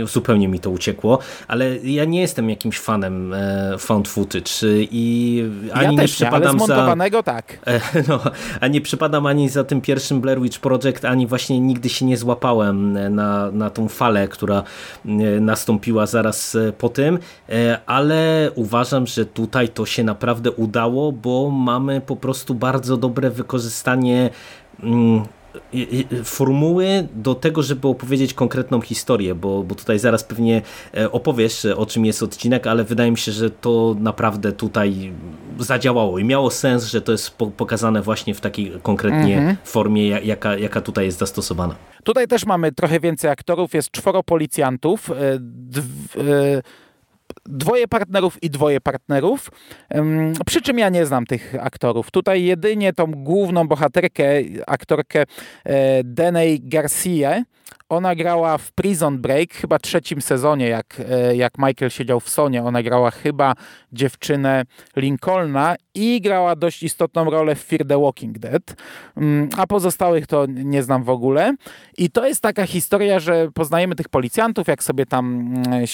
zupełnie mi to uciekło, ale ja nie jestem jakimś fanem e, found footage i ani ja nie też przypadam nie, zmontowanego za... tak. No, a nie przypadam ani za tym pierwszym Blair Witch Project, ani właśnie nigdy się nie złapałem na, na tą falę, która która e, nastąpiła zaraz e, po tym, e, ale uważam, że tutaj to się naprawdę udało, bo mamy po prostu bardzo dobre wykorzystanie mm, formuły do tego, żeby opowiedzieć konkretną historię, bo, bo tutaj zaraz pewnie opowiesz o czym jest odcinek, ale wydaje mi się, że to naprawdę tutaj zadziałało i miało sens, że to jest pokazane właśnie w takiej konkretnie mhm. formie, jaka, jaka tutaj jest zastosowana. Tutaj też mamy trochę więcej aktorów, jest czworo policjantów, e, e, dwoje partnerów i dwoje partnerów. Przy czym ja nie znam tych aktorów. Tutaj jedynie tą główną bohaterkę, aktorkę e, Deney Garcia, ona grała w Prison Break, chyba trzecim sezonie, jak, e, jak Michael siedział w Sonie. Ona grała chyba dziewczynę Lincolna i grała dość istotną rolę w Fear the Walking Dead. Mm, a pozostałych to nie znam w ogóle. I to jest taka historia, że poznajemy tych policjantów, jak sobie tam mm,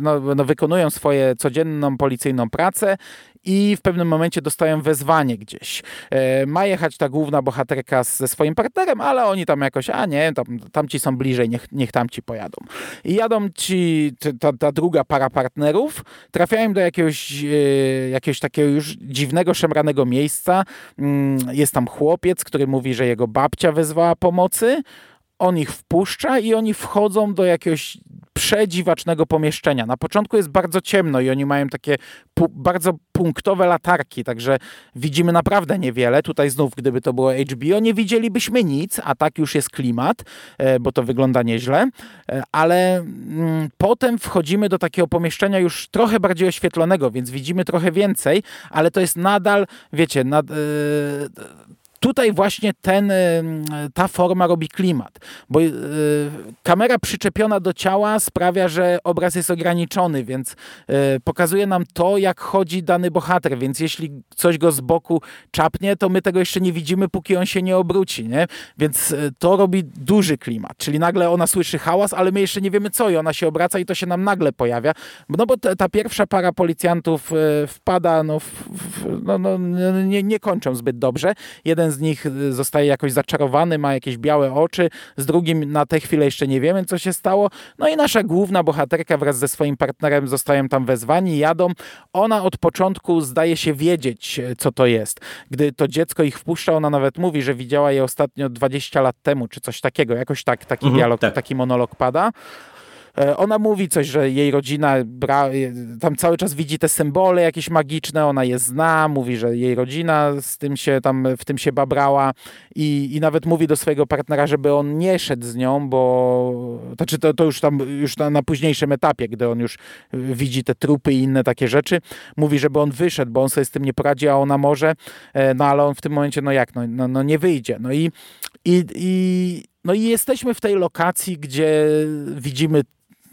no, no, wykonują swoją codzienną policyjną pracę i w pewnym momencie dostają wezwanie gdzieś. E, ma jechać ta główna bohaterka ze swoim partnerem, ale oni tam jakoś, a nie, tam, tamci są bliżej, niech, niech tamci pojadą. I jadą ci, ta, ta druga para partnerów, trafiają do jakiegoś, e, jakiegoś takiego już dziwnego, szemranego miejsca. Mm, jest tam chłopiec, który mówi, że jego babcia wezwała pomocy on ich wpuszcza i oni wchodzą do jakiegoś przedziwacznego pomieszczenia. Na początku jest bardzo ciemno i oni mają takie pu bardzo punktowe latarki, także widzimy naprawdę niewiele. Tutaj znów, gdyby to było HBO, nie widzielibyśmy nic, a tak już jest klimat, e, bo to wygląda nieźle, e, ale mm, potem wchodzimy do takiego pomieszczenia już trochę bardziej oświetlonego, więc widzimy trochę więcej, ale to jest nadal, wiecie, nad, e, tutaj właśnie ten, ta forma robi klimat, bo y, kamera przyczepiona do ciała sprawia, że obraz jest ograniczony, więc y, pokazuje nam to, jak chodzi dany bohater, więc jeśli coś go z boku czapnie, to my tego jeszcze nie widzimy, póki on się nie obróci, nie? Więc y, to robi duży klimat, czyli nagle ona słyszy hałas, ale my jeszcze nie wiemy co i ona się obraca i to się nam nagle pojawia, no bo ta pierwsza para policjantów wpada, no, w, w, no, no nie, nie kończą zbyt dobrze. Jeden jeden z nich zostaje jakoś zaczarowany, ma jakieś białe oczy, z drugim na tę chwilę jeszcze nie wiemy, co się stało. No i nasza główna bohaterka wraz ze swoim partnerem zostają tam wezwani, jadą. Ona od początku zdaje się wiedzieć, co to jest. Gdy to dziecko ich wpuszcza, ona nawet mówi, że widziała je ostatnio 20 lat temu, czy coś takiego. Jakoś tak, taki mhm, dialog, tak. taki monolog pada. E, ona mówi coś, że jej rodzina bra... tam cały czas widzi te symbole jakieś magiczne, ona je zna, mówi, że jej rodzina z tym się tam w tym się babrała i, i nawet mówi do swojego partnera, żeby on nie szedł z nią, bo znaczy to, to już tam już na, na późniejszym etapie, gdy on już widzi te trupy i inne takie rzeczy, mówi, żeby on wyszedł, bo on sobie z tym nie poradzi, a ona może, e, no ale on w tym momencie, no jak, no, no, no nie wyjdzie. No i, i, i no i jesteśmy w tej lokacji, gdzie widzimy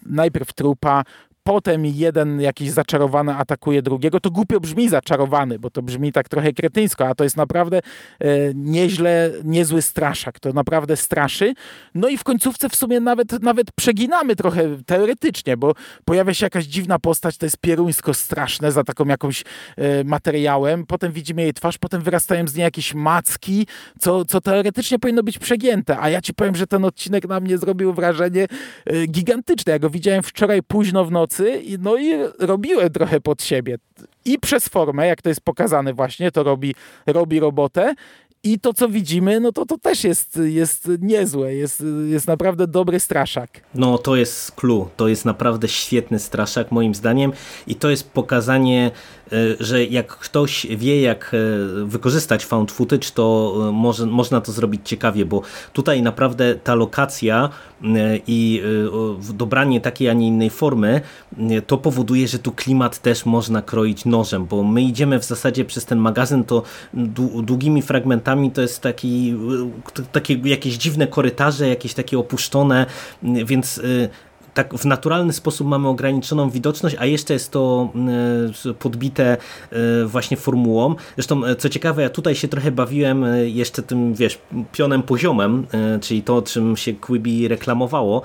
najpierw trupa, potem jeden jakiś zaczarowany atakuje drugiego, to głupio brzmi zaczarowany, bo to brzmi tak trochę kretyńsko, a to jest naprawdę e, nieźle, niezły straszak, to naprawdę straszy. No i w końcówce w sumie nawet, nawet przeginamy trochę teoretycznie, bo pojawia się jakaś dziwna postać, to jest pieruńsko straszne za taką jakąś e, materiałem, potem widzimy jej twarz, potem wyrastają z niej jakieś macki, co, co teoretycznie powinno być przegięte, a ja ci powiem, że ten odcinek na mnie zrobił wrażenie e, gigantyczne. Ja go widziałem wczoraj późno w nocy, no i robiłem trochę pod siebie. I przez formę, jak to jest pokazane właśnie, to robi, robi robotę. I to, co widzimy, no to to też jest, jest niezłe, jest, jest naprawdę dobry straszak. No to jest clue, to jest naprawdę świetny straszak moim zdaniem i to jest pokazanie E, że jak ktoś wie, jak e, wykorzystać found footage, to e, może, można to zrobić ciekawie, bo tutaj naprawdę ta lokacja i dobranie takiej, a nie innej formy, to powoduje, że tu klimat też można kroić nożem, bo my idziemy w zasadzie przez ten magazyn, to długimi fragmentami to jest taki, takie jakieś dziwne korytarze, jakieś takie opuszczone, więc tak w naturalny sposób mamy ograniczoną widoczność, a jeszcze jest to e, podbite e, właśnie formułą. Zresztą, e, co ciekawe, ja tutaj się trochę bawiłem jeszcze tym, wiesz, pionem poziomem, czyli to, czym się Quibi reklamowało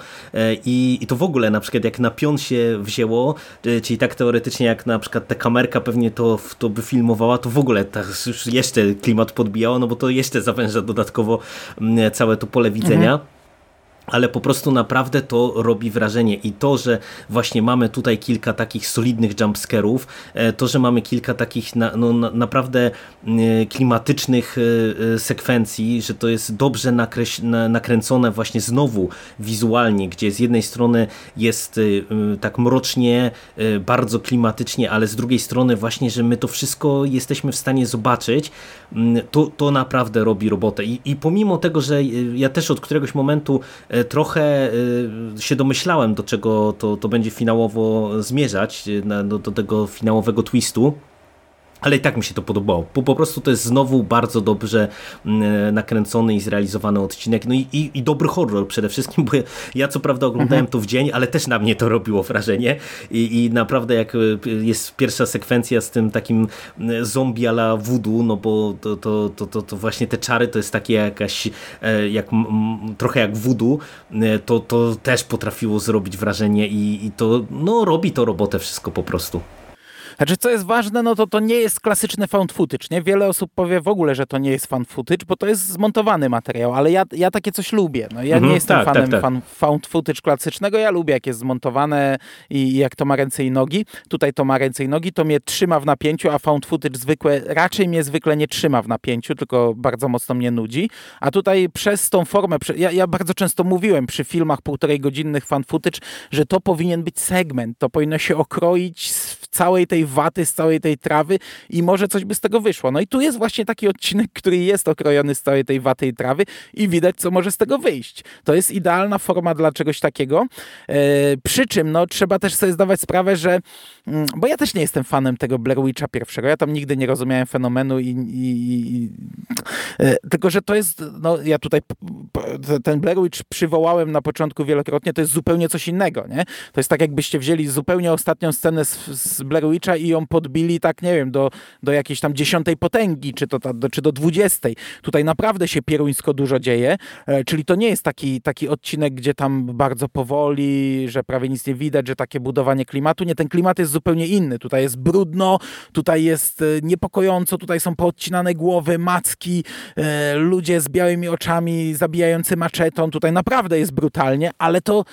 i, to w ogóle na przykład jak na pion się wzięło, czyli tak teoretycznie jak na przykład ta kamerka pewnie to, to by filmowała, to w ogóle tak już jeszcze klimat podbijało, no bo to jeszcze zawęża dodatkowo całe to pole widzenia. Mhm ale po prostu naprawdę to robi wrażenie. I to, że właśnie mamy tutaj kilka takich solidnych jumpscarów, e, to, że mamy kilka takich na, no, na, naprawdę e, klimatycznych e, sekwencji, że to jest dobrze nakręcone właśnie znowu wizualnie, gdzie z jednej strony jest tak mrocznie, bardzo klimatycznie, ale z drugiej strony właśnie, że my to wszystko jesteśmy w stanie zobaczyć, to, to naprawdę robi robotę. I, i pomimo tego, że ja też od któregoś momentu trochę e, się domyślałem, do czego to, to będzie finałowo zmierzać, e, do, do tego finałowego twistu. Ale i tak mi się to podobało. Po, po prostu to jest znowu bardzo dobrze mm, nakręcony i zrealizowany odcinek. No i, i, i dobry horror przede wszystkim, bo ja co prawda oglądałem mhm. to w dzień, ale też na mnie to robiło wrażenie. I, I, naprawdę jak jest pierwsza sekwencja z tym takim mm, zombie ala voodoo, no bo to, to, to, to, to właśnie te czary to jest takie jakaś, e, jak, trochę jak voodoo, e, to, to też potrafiło zrobić wrażenie i, i to no, robi to robotę wszystko po prostu. Znaczy, co jest ważne, no to to nie jest klasyczny found footage, nie? Wiele osób powie w ogóle, że to nie jest found footage, bo to jest zmontowany materiał, ale ja, ja takie coś lubię. No, ja mhm, nie jestem tak, fanem tak, tak. Fan, found footage klasycznego, ja lubię, jak jest zmontowane i jak to ma ręce i nogi. Tutaj to ma ręce i nogi, to mnie trzyma w napięciu, a found footage zwykłe, raczej mnie zwykle nie trzyma w napięciu, tylko bardzo mocno mnie nudzi. A tutaj przez tą formę, ja, ja bardzo często mówiłem przy filmach półtorej godzinnych found footage, że to powinien być segment, to powinno się okroić w całej tej waty, z całej tej trawy i może coś by z tego wyszło. No i tu jest właśnie taki odcinek, który jest okrojony z całej tej waty i trawy i widać, co może z tego wyjść. To jest idealna forma dla czegoś takiego. E, przy czym no, trzeba też sobie zdawać sprawę, że mm, bo ja też nie jestem fanem tego Blair Witcha pierwszego. Ja tam nigdy nie rozumiałem fenomenu i, i, i e, tylko, że to jest, no ja tutaj ten Blair Witch przywołałem na początku wielokrotnie, to jest zupełnie coś innego, nie? To jest tak, jakbyście wzięli zupełnie ostatnią scenę z, z Blair Witcha i ją podbili tak, nie wiem, do, do jakiejś tam dziesiątej potęgi, czy, to, do, czy do dwudziestej. Tutaj naprawdę się pieruńsko dużo dzieje, e, czyli to nie jest taki, taki odcinek, gdzie tam bardzo powoli, że prawie nic nie widać, że takie budowanie klimatu. Nie, ten klimat jest zupełnie inny. Tutaj jest brudno, tutaj jest e, niepokojąco, tutaj są poodcinane głowy, macki, e, ludzie z białymi oczami zabijający maczetą. Tutaj naprawdę jest brutalnie, ale to,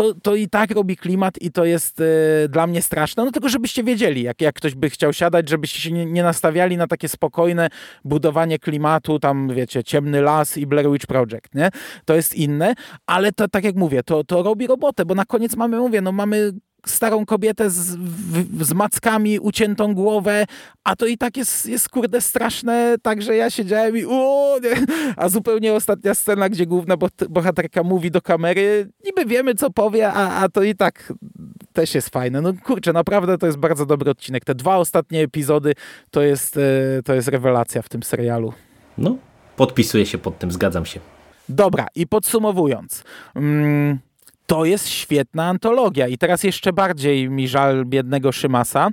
to, to i tak robi klimat i to jest e, dla mnie straszne. No tylko żebyście wiedzieli, jak, jak ktoś by chciał siadać, żebyście się nie, nie, nastawiali na takie spokojne budowanie klimatu, tam wiecie, ciemny las i Blair Witch Project, nie? To jest inne, ale to tak jak mówię, to, to robi robotę, bo na koniec mamy, mówię, no mamy starą kobietę z, w, z mackami, uciętą głowę, a to i tak jest, jest kurde straszne, także ja siedziałem i uuu, a zupełnie ostatnia scena, gdzie główna bohaterka mówi do kamery, niby wiemy co powie, a, a to i tak też jest fajne. No kurczę, naprawdę to jest bardzo dobry odcinek. Te dwa ostatnie epizody to jest, e, to jest rewelacja w tym serialu. No, podpisuję się pod tym, zgadzam się. Dobra, i podsumowując... Mm, to jest świetna antologia. I teraz jeszcze bardziej mi żal biednego Szymasa,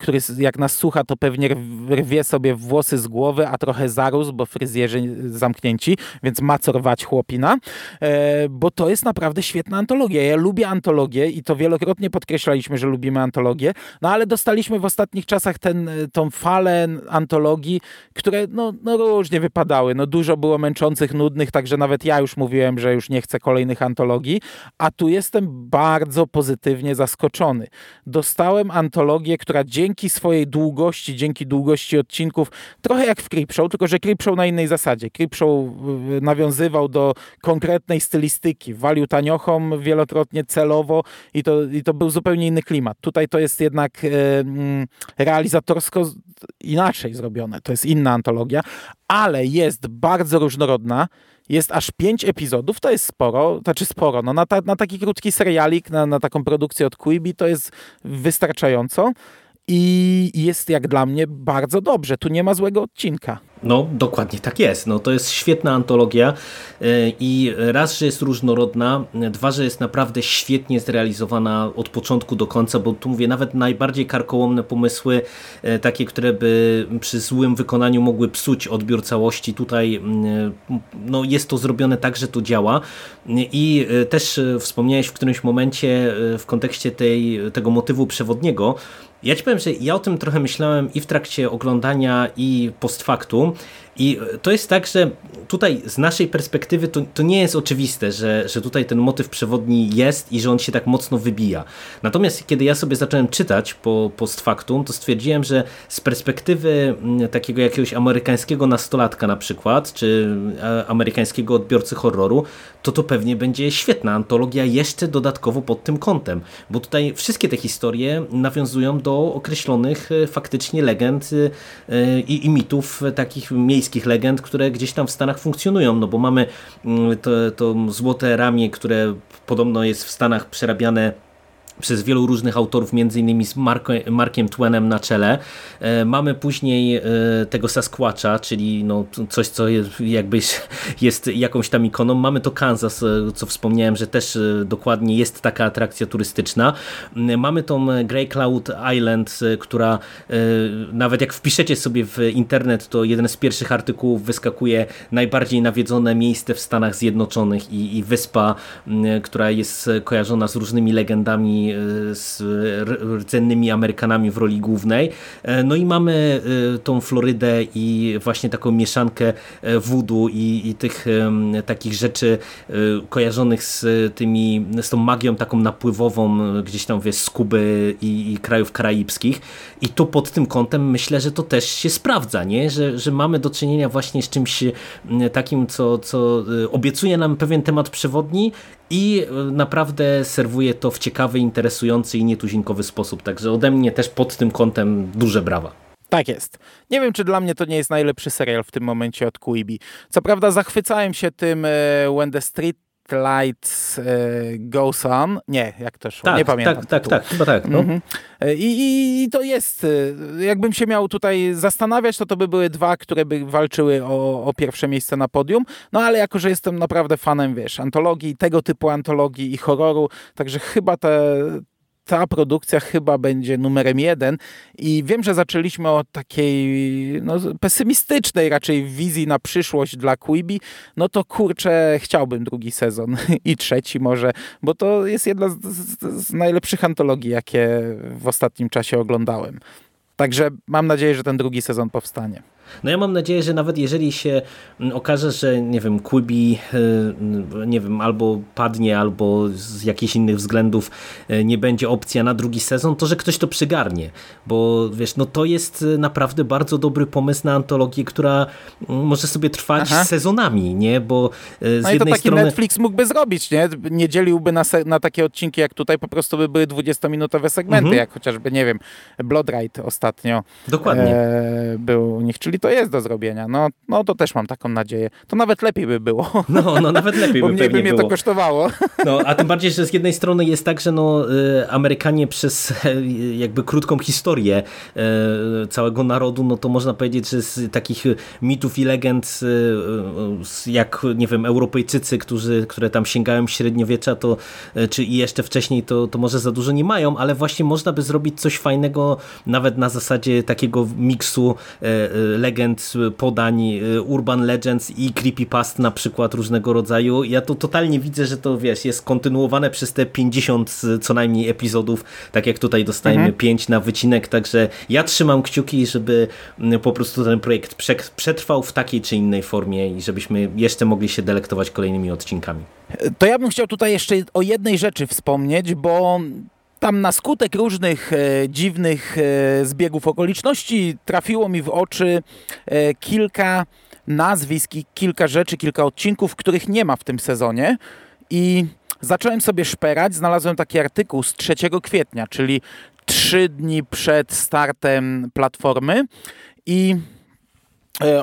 który jak nas słucha, to pewnie rwie sobie włosy z głowy, a trochę zarósł, bo fryzjerzy zamknięci, więc ma co rwać chłopina, e, bo to jest naprawdę świetna antologia. Ja lubię antologię i to wielokrotnie podkreślaliśmy, że lubimy antologię, no ale dostaliśmy w ostatnich czasach ten, tą falę antologii, które no, no różnie wypadały. No dużo było męczących, nudnych, także nawet ja już mówiłem, że już nie chcę kolejnych antologii, a tu jestem bardzo pozytywnie zaskoczony. Dostałem antologię, która dzięki swojej długości, dzięki długości odcinków, trochę jak w Creepshow, tylko że Creepshow na innej zasadzie. Creepshow y, nawiązywał do konkretnej stylistyki, walił taniochom wielokrotnie celowo i to, i to był zupełnie inny klimat. Tutaj to jest jednak e, realizatorsko inaczej zrobione. To jest inna antologia, ale jest bardzo różnorodna jest aż pięć epizodów, to jest sporo, znaczy sporo, no na, ta, na taki krótki serialik, na, na taką produkcję od Quibi to jest wystarczająco i jest jak dla mnie bardzo dobrze. Tu nie ma złego odcinka. No, dokładnie tak jest. No, to jest świetna antologia e, i raz, że jest różnorodna, dwa, że jest naprawdę świetnie zrealizowana od początku do końca, bo tu mówię, nawet najbardziej karkołomne pomysły, e, takie, które by przy złym wykonaniu mogły psuć odbiór całości, tutaj no, jest to zrobione tak, że to działa i e, też wspomniałeś w którymś momencie w kontekście tej, tego motywu przewodniego, ja ci powiem, że ja o tym trochę myślałem i w trakcie oglądania i post factum i to jest tak, że tutaj z naszej perspektywy to, to nie jest oczywiste, że, że tutaj ten motyw przewodni jest i że on się tak mocno wybija. Natomiast kiedy ja sobie zacząłem czytać po post factum, to stwierdziłem, że z perspektywy mm, takiego jakiegoś amerykańskiego nastolatka na przykład, czy e, amerykańskiego odbiorcy horroru, to to pewnie będzie świetna antologia jeszcze dodatkowo pod tym kątem, bo tutaj wszystkie te historie nawiązują do określonych e, faktycznie legend e, i, i mitów takich miejskich legend, które gdzieś tam w Stanach funkcjonują, no bo mamy mm, to, to złote ramię, które podobno jest w Stanach przerabiane przez wielu różnych autorów, między innymi z Markiem Twainem na czele. E, mamy później e, tego Sasquatcha, czyli no coś, co jakby jest jakąś tam ikoną. Mamy to Kansas, e, co wspomniałem, że też dokładnie jest taka atrakcja turystyczna. Mamy tą Grey Cloud Island, która nawet jak wpiszecie sobie w internet, to jeden z pierwszych artykułów wyskakuje najbardziej nawiedzone miejsce w Stanach Zjednoczonych i, i wyspa, która jest kojarzona z różnymi legendami E, z rdzennymi Amerykanami w roli głównej. E, no i mamy e, tą Florydę i właśnie taką mieszankę voodoo i, i tych takich rzeczy kojarzonych z tymi, z tą magią taką napływową gdzieś tam wiesz, z Kuby i, i krajów karaibskich i to pod tym kątem myślę, że to też się sprawdza, nie? Że, że mamy do czynienia właśnie z czymś takim, co, co obiecuje nam pewien temat przewodni i naprawdę serwuje to w ciekawy, interesujący i nietuzinkowy sposób. Także ode mnie też pod tym kątem duże brawa. Tak jest. Nie wiem, czy dla mnie to nie jest najlepszy serial w tym momencie od Quibi. Co prawda zachwycałem się tym e, When the Street Lights e, Goes On. Nie, jak to szło? Tak, nie pamiętam. Tak, tak, tak, chyba tak. No. Mhm. E, I, i, I, to jest, jakbym się miał tutaj zastanawiać, to to by były dwa, które by walczyły o, o pierwsze miejsce na podium. No ale jako, że jestem naprawdę fanem, wiesz, antologii, tego typu antologii i horroru, także chyba te, ta produkcja chyba będzie numerem jeden i wiem, że zaczęliśmy od takiej no, pesymistycznej raczej wizji na przyszłość dla Quibi, no to kurczę, chciałbym drugi sezon i trzeci może, bo to jest jedna z, z, z najlepszych antologii, jakie w ostatnim czasie oglądałem. Także mam nadzieję, że ten drugi sezon powstanie. No ja mam nadzieję, że nawet jeżeli się mm, okaże, że nie wiem, Quibi y, nie wiem, albo padnie, albo z jakichś innych względów y, nie będzie opcja na drugi sezon, to że ktoś to przygarnie, bo wiesz, no to jest naprawdę bardzo dobry pomysł na antologię, która mm, może sobie trwać Aha. sezonami, nie, bo y, z no jednej i to taki strony... Netflix mógłby zrobić, nie, nie dzieliłby na, na takie odcinki jak tutaj, po prostu by były 20-minutowe segmenty, mhm. jak chociażby, nie wiem, Blood Ride ostatnio Dokładnie. E, był u nich, czyli to jest do zrobienia. No, no to też mam taką nadzieję. To nawet lepiej by było. No, no nawet lepiej by Bo mniej by mnie było. to kosztowało. No, a tym bardziej, że z jednej strony jest tak, że no, y, Amerykanie przez jakby krótką historię y, całego narodu, no to można powiedzieć, że z takich mitów i legend y, jak, nie wiem, Europejczycy, którzy, które tam sięgają średniowiecza, to czy i jeszcze wcześniej, to, to może za dużo nie mają, ale właśnie można by zrobić coś fajnego nawet na zasadzie takiego miksu legend, podań, y, urban legends i creepypast na przykład różnego rodzaju. Ja to totalnie widzę, że to wiesz, jest kontynuowane przez te 50 co najmniej epizodów, tak jak tutaj dostajemy mhm. 5 na wycinek, także ja trzymam kciuki, żeby mm, po prostu ten projekt przetrwał w takiej czy innej formie i żebyśmy jeszcze mogli się delektować kolejnymi odcinkami. To ja bym chciał tutaj jeszcze o jednej rzeczy wspomnieć, bo tam na skutek różnych e, dziwnych e, zbiegów okoliczności trafiło mi w oczy e, kilka nazwisk i kilka rzeczy, kilka odcinków, których nie ma w tym sezonie. I zacząłem sobie szperać, znalazłem taki artykuł z 3 kwietnia, czyli trzy dni przed startem platformy. I e,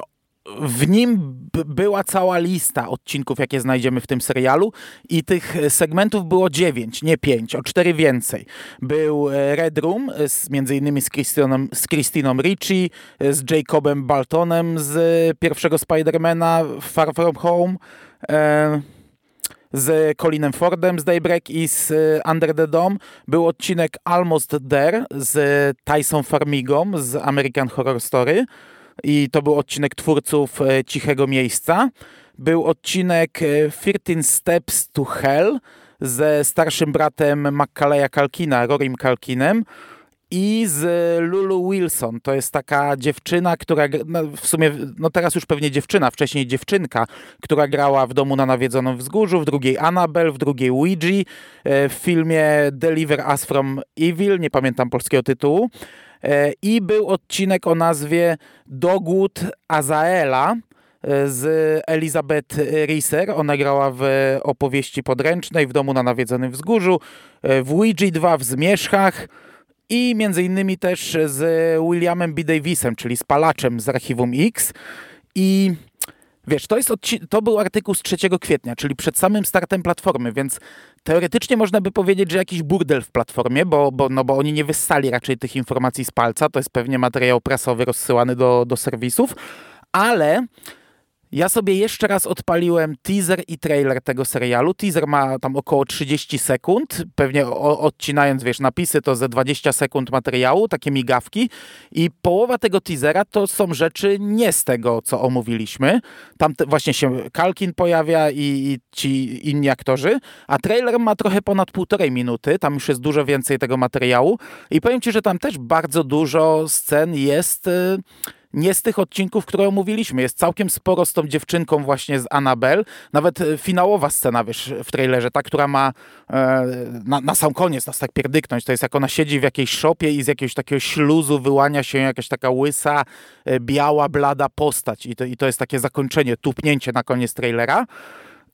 w nim była cała lista odcinków, jakie znajdziemy w tym serialu i tych segmentów było dziewięć, nie pięć, o cztery więcej. Był e, Red Room, z, między innymi z Christiną, z Christiną Ricci, z Jacobem Baltonem z pierwszego Spidermana Far From Home, e, z Colinem Fordem z Daybreak i z Under the Dome. Był odcinek Almost There z Tyson Farmigą z American Horror Story i to był odcinek twórców e, Cichego Miejsca. Był odcinek 13 e, Steps to Hell ze starszym bratem Maccaleya Kalkina, Rorim Kalkinem i z Lulu Wilson. To jest taka dziewczyna, która no w sumie, no teraz już pewnie dziewczyna, wcześniej dziewczynka, która grała w Domu na Nawiedzonym Wzgórzu, w drugiej Annabelle, w drugiej Ouija, e, w filmie Deliver Us From Evil, nie pamiętam polskiego tytułu. E, I był odcinek o nazwie Dogwood Azaela e, z Elizabeth Risser. Ona grała w opowieści podręcznej w domu na nawiedzonym wzgórzu, e, w Ouija 2 w Zmierzchach i między innymi też z Williamem B. Davisem, czyli spalaczem z Archiwum X. I Wiesz, to, jest to był artykuł z 3 kwietnia, czyli przed samym startem platformy, więc teoretycznie można by powiedzieć, że jakiś burdel w platformie, bo, bo, no bo oni nie wyssali raczej tych informacji z palca, to jest pewnie materiał prasowy rozsyłany do, do serwisów, ale ja sobie jeszcze raz odpaliłem teaser i trailer tego serialu. Teaser ma tam około 30 sekund, pewnie odcinając, wiesz, napisy to ze 20 sekund materiału, takie migawki. I połowa tego teasera to są rzeczy nie z tego, co omówiliśmy. Tam właśnie się Kalkin pojawia i, i, ci inni aktorzy, a trailer ma trochę ponad półtorej minuty, tam już jest dużo więcej tego materiału. I powiem Ci, że tam też bardzo dużo scen jest... Nie z tych odcinków, które omówiliśmy. Jest całkiem sporo z tą dziewczynką właśnie z Annabelle. Nawet e, finałowa scena, wiesz, w trailerze, ta, która ma e, na, na, sam koniec nas tak pierdyknąć. To jest jak ona siedzi w jakiejś szopie i z jakiegoś takiego śluzu wyłania się jakaś taka łysa, e, biała, blada postać. I to, I to jest takie zakończenie, tupnięcie na koniec trailera.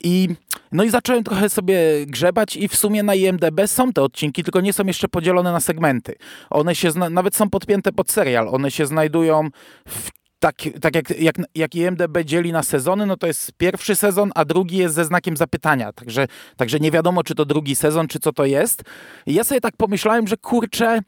I, no i zacząłem trochę sobie grzebać i w sumie na IMDB są te odcinki, tylko nie są jeszcze podzielone na segmenty. One się, nawet są podpięte pod serial. One się znajdują w tak, tak jak, jak, jak IMDB dzieli na sezony, no to jest pierwszy sezon, a drugi jest ze znakiem zapytania. Także, także nie wiadomo, czy to drugi sezon, czy co to jest. I ja sobie tak pomyślałem, że kurczę,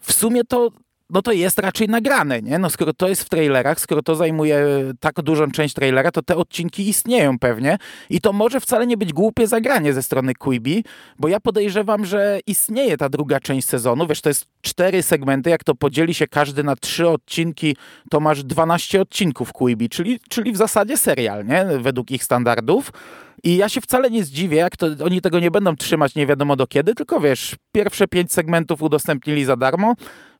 w sumie to no to jest raczej nagrane, nie? No skoro to jest w trailerach, skoro to zajmuje tak dużą część trailera, to te odcinki istnieją pewnie i to może wcale nie być głupie zagranie ze strony Quibi, bo ja podejrzewam, że istnieje ta druga część sezonu, wiesz, to jest cztery segmenty, jak to podzieli się każdy na trzy odcinki, to masz 12 odcinków Quibi, czyli, czyli w zasadzie serial, nie? Według ich standardów. I ja się wcale nie zdziwię, jak to oni tego nie będą trzymać nie wiadomo do kiedy, tylko wiesz, pierwsze pięć segmentów udostępnili za darmo,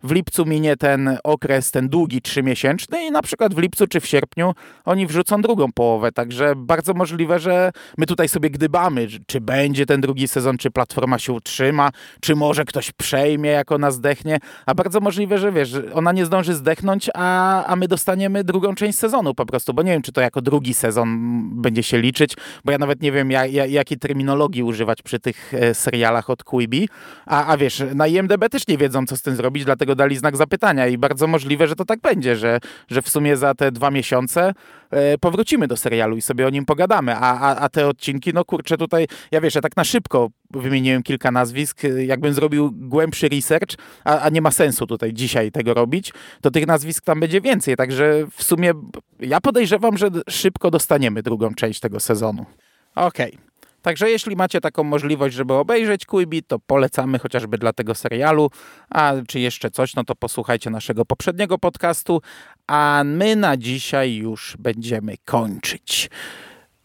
w lipcu minie ten okres, ten długi trzymiesięczny i na przykład w lipcu czy w sierpniu oni wrzucą drugą połowę, także bardzo możliwe, że my tutaj sobie gdybamy, czy będzie ten drugi sezon, czy platforma się utrzyma, czy może ktoś przejmie, jak ona zdechnie, a bardzo możliwe, że wiesz, ona nie zdąży zdechnąć, a, a my dostaniemy drugą część sezonu po prostu, bo nie wiem, czy to jako drugi sezon będzie się liczyć, bo ja nawet nie wiem, jak, jakiej terminologii używać przy tych e, serialach od Quibi, a, a wiesz, na IMDB też nie wiedzą, co z tym zrobić, dlatego dali znak zapytania i bardzo możliwe, że to tak będzie, że, że w sumie za te dwa miesiące e, powrócimy do serialu i sobie o nim pogadamy, a, a, a te odcinki, no kurczę, tutaj, ja wiesz, ja tak na szybko wymieniłem kilka nazwisk, e, jakbym zrobił głębszy research, a, a nie ma sensu tutaj dzisiaj tego robić, to tych nazwisk tam będzie więcej, także w sumie ja podejrzewam, że szybko dostaniemy drugą część tego sezonu. Okej. Okay. Także jeśli macie taką możliwość, żeby obejrzeć Quibi, to polecamy chociażby dla tego serialu, a czy jeszcze coś, no to posłuchajcie naszego poprzedniego podcastu, a my na dzisiaj już będziemy kończyć.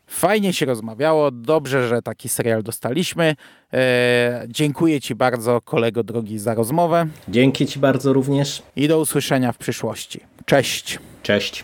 Fajnie się rozmawiało, dobrze, że taki serial dostaliśmy. Eee, dziękuję Ci bardzo, kolego drogi, za rozmowę. Dzięki Ci bardzo również. I do usłyszenia w przyszłości. Cześć. Cześć.